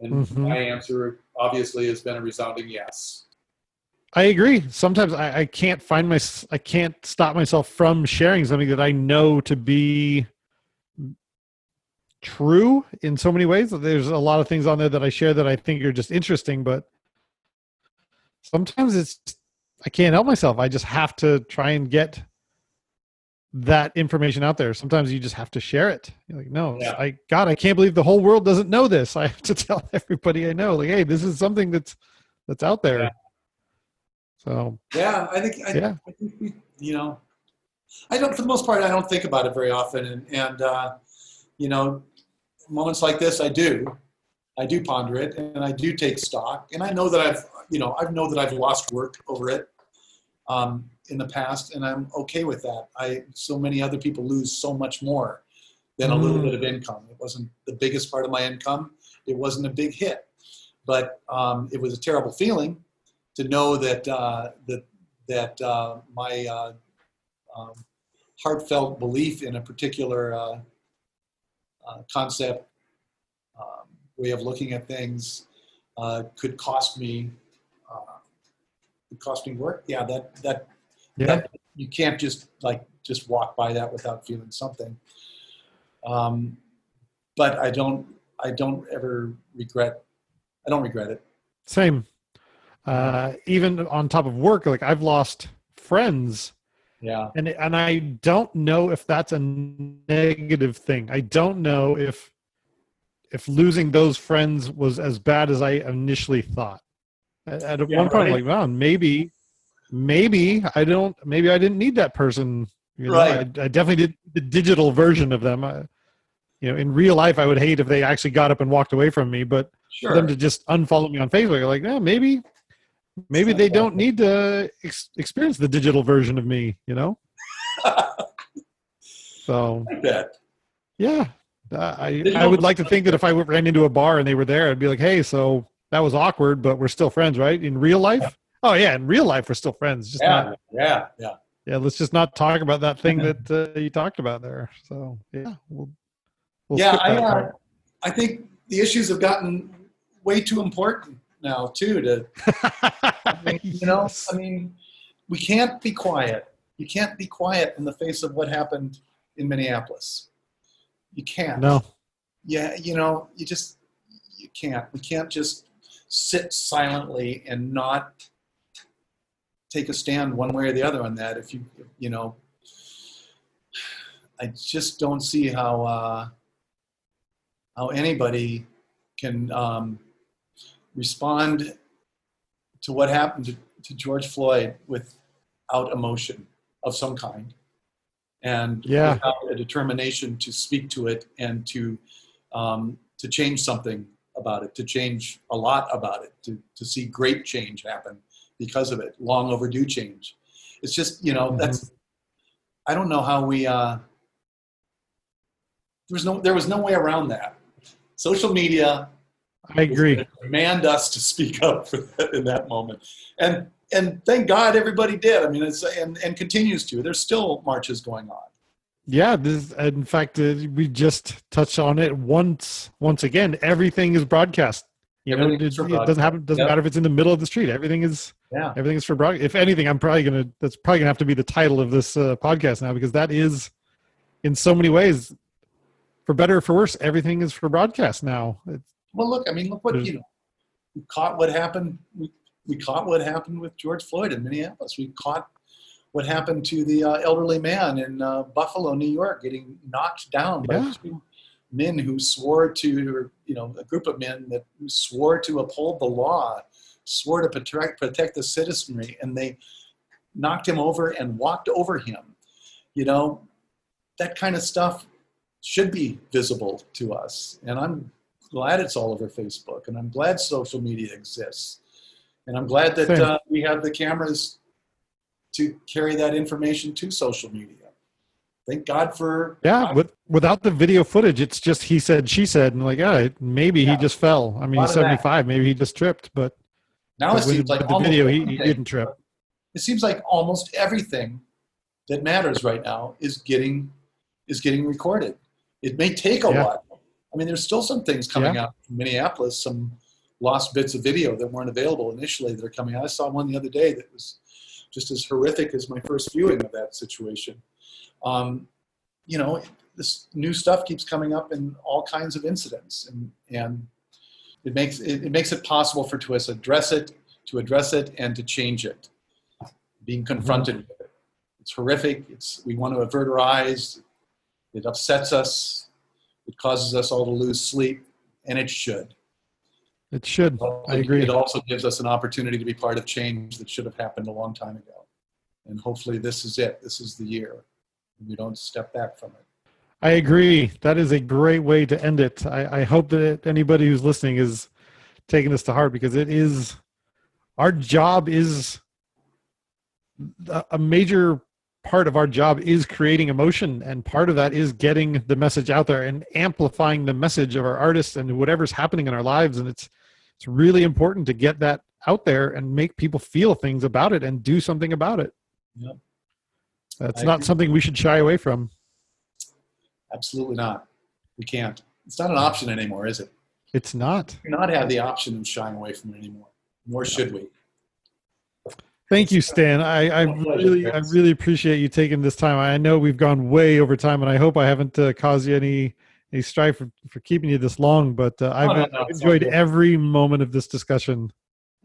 Speaker 2: And mm-hmm. my answer, obviously, has been a resounding yes.
Speaker 1: I agree. Sometimes I, I can't find my, I can't stop myself from sharing something that I know to be true in so many ways. There's a lot of things on there that I share that I think are just interesting, but sometimes it's I can't help myself. I just have to try and get that information out there. Sometimes you just have to share it. You're like, no, yeah. I God, I can't believe the whole world doesn't know this. I have to tell everybody I know. Like, hey, this is something that's that's out there. Yeah. So
Speaker 2: yeah, I think I, yeah. I think we, you know, I don't for the most part I don't think about it very often, and and uh, you know, moments like this I do. I do ponder it and I do take stock, and I know that I've you know, I know that I've lost work over it um, in the past, and I'm okay with that. I so many other people lose so much more than a little mm. bit of income. It wasn't the biggest part of my income. It wasn't a big hit, but um, it was a terrible feeling to know that uh, that that uh, my uh, um, heartfelt belief in a particular uh, uh, concept, um, way of looking at things, uh, could cost me costing work, yeah, that that yeah. That, you can't just like just walk by that without feeling something. Um, but I don't I don't ever regret I don't regret it.
Speaker 1: Same. Uh, even on top of work, like I've lost friends.
Speaker 2: Yeah.
Speaker 1: And and I don't know if that's a negative thing. I don't know if if losing those friends was as bad as I initially thought. At, at yeah, one point, right. like, wow, maybe, maybe I don't, maybe I didn't need that person. You know, right. I, I definitely did the digital version of them. I, you know, in real life, I would hate if they actually got up and walked away from me. But sure. for them to just unfollow me on Facebook, like, yeah, maybe, maybe they don't need to ex- experience the digital version of me. You know. So
Speaker 2: bet.
Speaker 1: Yeah, uh, I I would like to think that if I ran into a bar and they were there, I'd be like, "Hey, so that was awkward, but we're still friends, right?" In real life, oh yeah, in real life we're still friends. Just
Speaker 2: yeah,
Speaker 1: not,
Speaker 2: yeah, yeah.
Speaker 1: Yeah, let's just not talk about that thing that uh, you talked about there. So yeah, we'll,
Speaker 2: we'll yeah, I, uh, I think the issues have gotten way too important now too. To I mean, you know, I mean, we can't be quiet. You can't be quiet in the face of what happened in Minneapolis. You can't.
Speaker 1: No.
Speaker 2: Yeah, you know, you just you can't. We can't just sit silently and not take a stand one way or the other on that. If you you know, I just don't see how uh, how anybody can um, respond to what happened to, to George Floyd without emotion of some kind and
Speaker 1: yeah.
Speaker 2: without a determination to speak to it and to um, to change something about it, to change a lot about it, to, to see great change happen because of it, long overdue change. It's just, you know, mm-hmm. that's, I don't know how we, uh, there was no, there was no way around that. Social media.
Speaker 1: I agree.
Speaker 2: Demand us to speak up for that in that moment. And and thank God everybody did. I mean, it's and, and continues to. There's still marches going on.
Speaker 1: Yeah, this, in fact, uh, we just touched on it once. Once again, everything is broadcast. You know, it, it, doesn't happen. Doesn't yep. matter if it's in the middle of the street. Everything is.
Speaker 2: Yeah.
Speaker 1: Everything is for broadcast. If anything, I'm probably gonna. That's probably gonna have to be the title of this uh, podcast now because that is, in so many ways, for better or for worse, everything is for broadcast now. It's,
Speaker 2: well, look. I mean, look what you know. We caught what happened. We we caught what happened with George Floyd in Minneapolis. We caught what happened to the uh, elderly man in uh, Buffalo, New York, getting knocked down yeah. by two men who swore to, you know, a group of men that swore to uphold the law, swore to protect, protect the citizenry, and they knocked him over and walked over him. You know, that kind of stuff should be visible to us. And I'm glad it's all over Facebook, and I'm glad social media exists and I'm glad that uh, we have the cameras to carry that information to social media. Thank God for
Speaker 1: yeah. With, without the video footage, it's just he said, she said, and like, yeah, maybe yeah. he just fell. I mean, he's 75. Maybe he just tripped, but
Speaker 2: now but it seems like
Speaker 1: the video he, he didn't trip.
Speaker 2: It seems like almost everything that matters right now is getting is getting recorded. It may take a yeah. while. I mean, there's still some things coming yeah. out from Minneapolis, some lost bits of video that weren't available initially that are coming out. I saw one the other day that was just as horrific as my first viewing of that situation. Um, you know, this new stuff keeps coming up in all kinds of incidents, and and it makes it, it makes it possible for to us address it, to address it, and to change it. Being confronted with it, it's horrific. It's we want to avert our eyes. It upsets us. It causes us all to lose sleep, and it should.
Speaker 1: It should. I agree.
Speaker 2: It also gives us an opportunity to be part of change that should have happened a long time ago. And hopefully, this is it. This is the year. We don't step back from it.
Speaker 1: I agree. That is a great way to end it. I, I hope that anybody who's listening is taking this to heart because it is our job is a major part of our job is creating emotion and part of that is getting the message out there and amplifying the message of our artists and whatever's happening in our lives. And it's it's really important to get that out there and make people feel things about it and do something about it.
Speaker 2: Yep.
Speaker 1: that's I not agree. something we should shy away from.
Speaker 2: Absolutely not. We can't. It's not an option anymore is it?
Speaker 1: It's not.
Speaker 2: We not have the option of shying away from it anymore nor should we
Speaker 1: Thank you, Stan. I, I really, I really appreciate you taking this time. I know we've gone way over time, and I hope I haven't uh, caused you any any strife for, for keeping you this long. But uh, I've, oh, no, no, I've enjoyed every moment of this discussion.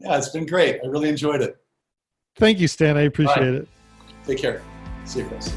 Speaker 2: Yeah, it's been great. I really enjoyed it.
Speaker 1: Thank you, Stan. I appreciate it.
Speaker 2: Take care. See you, Chris.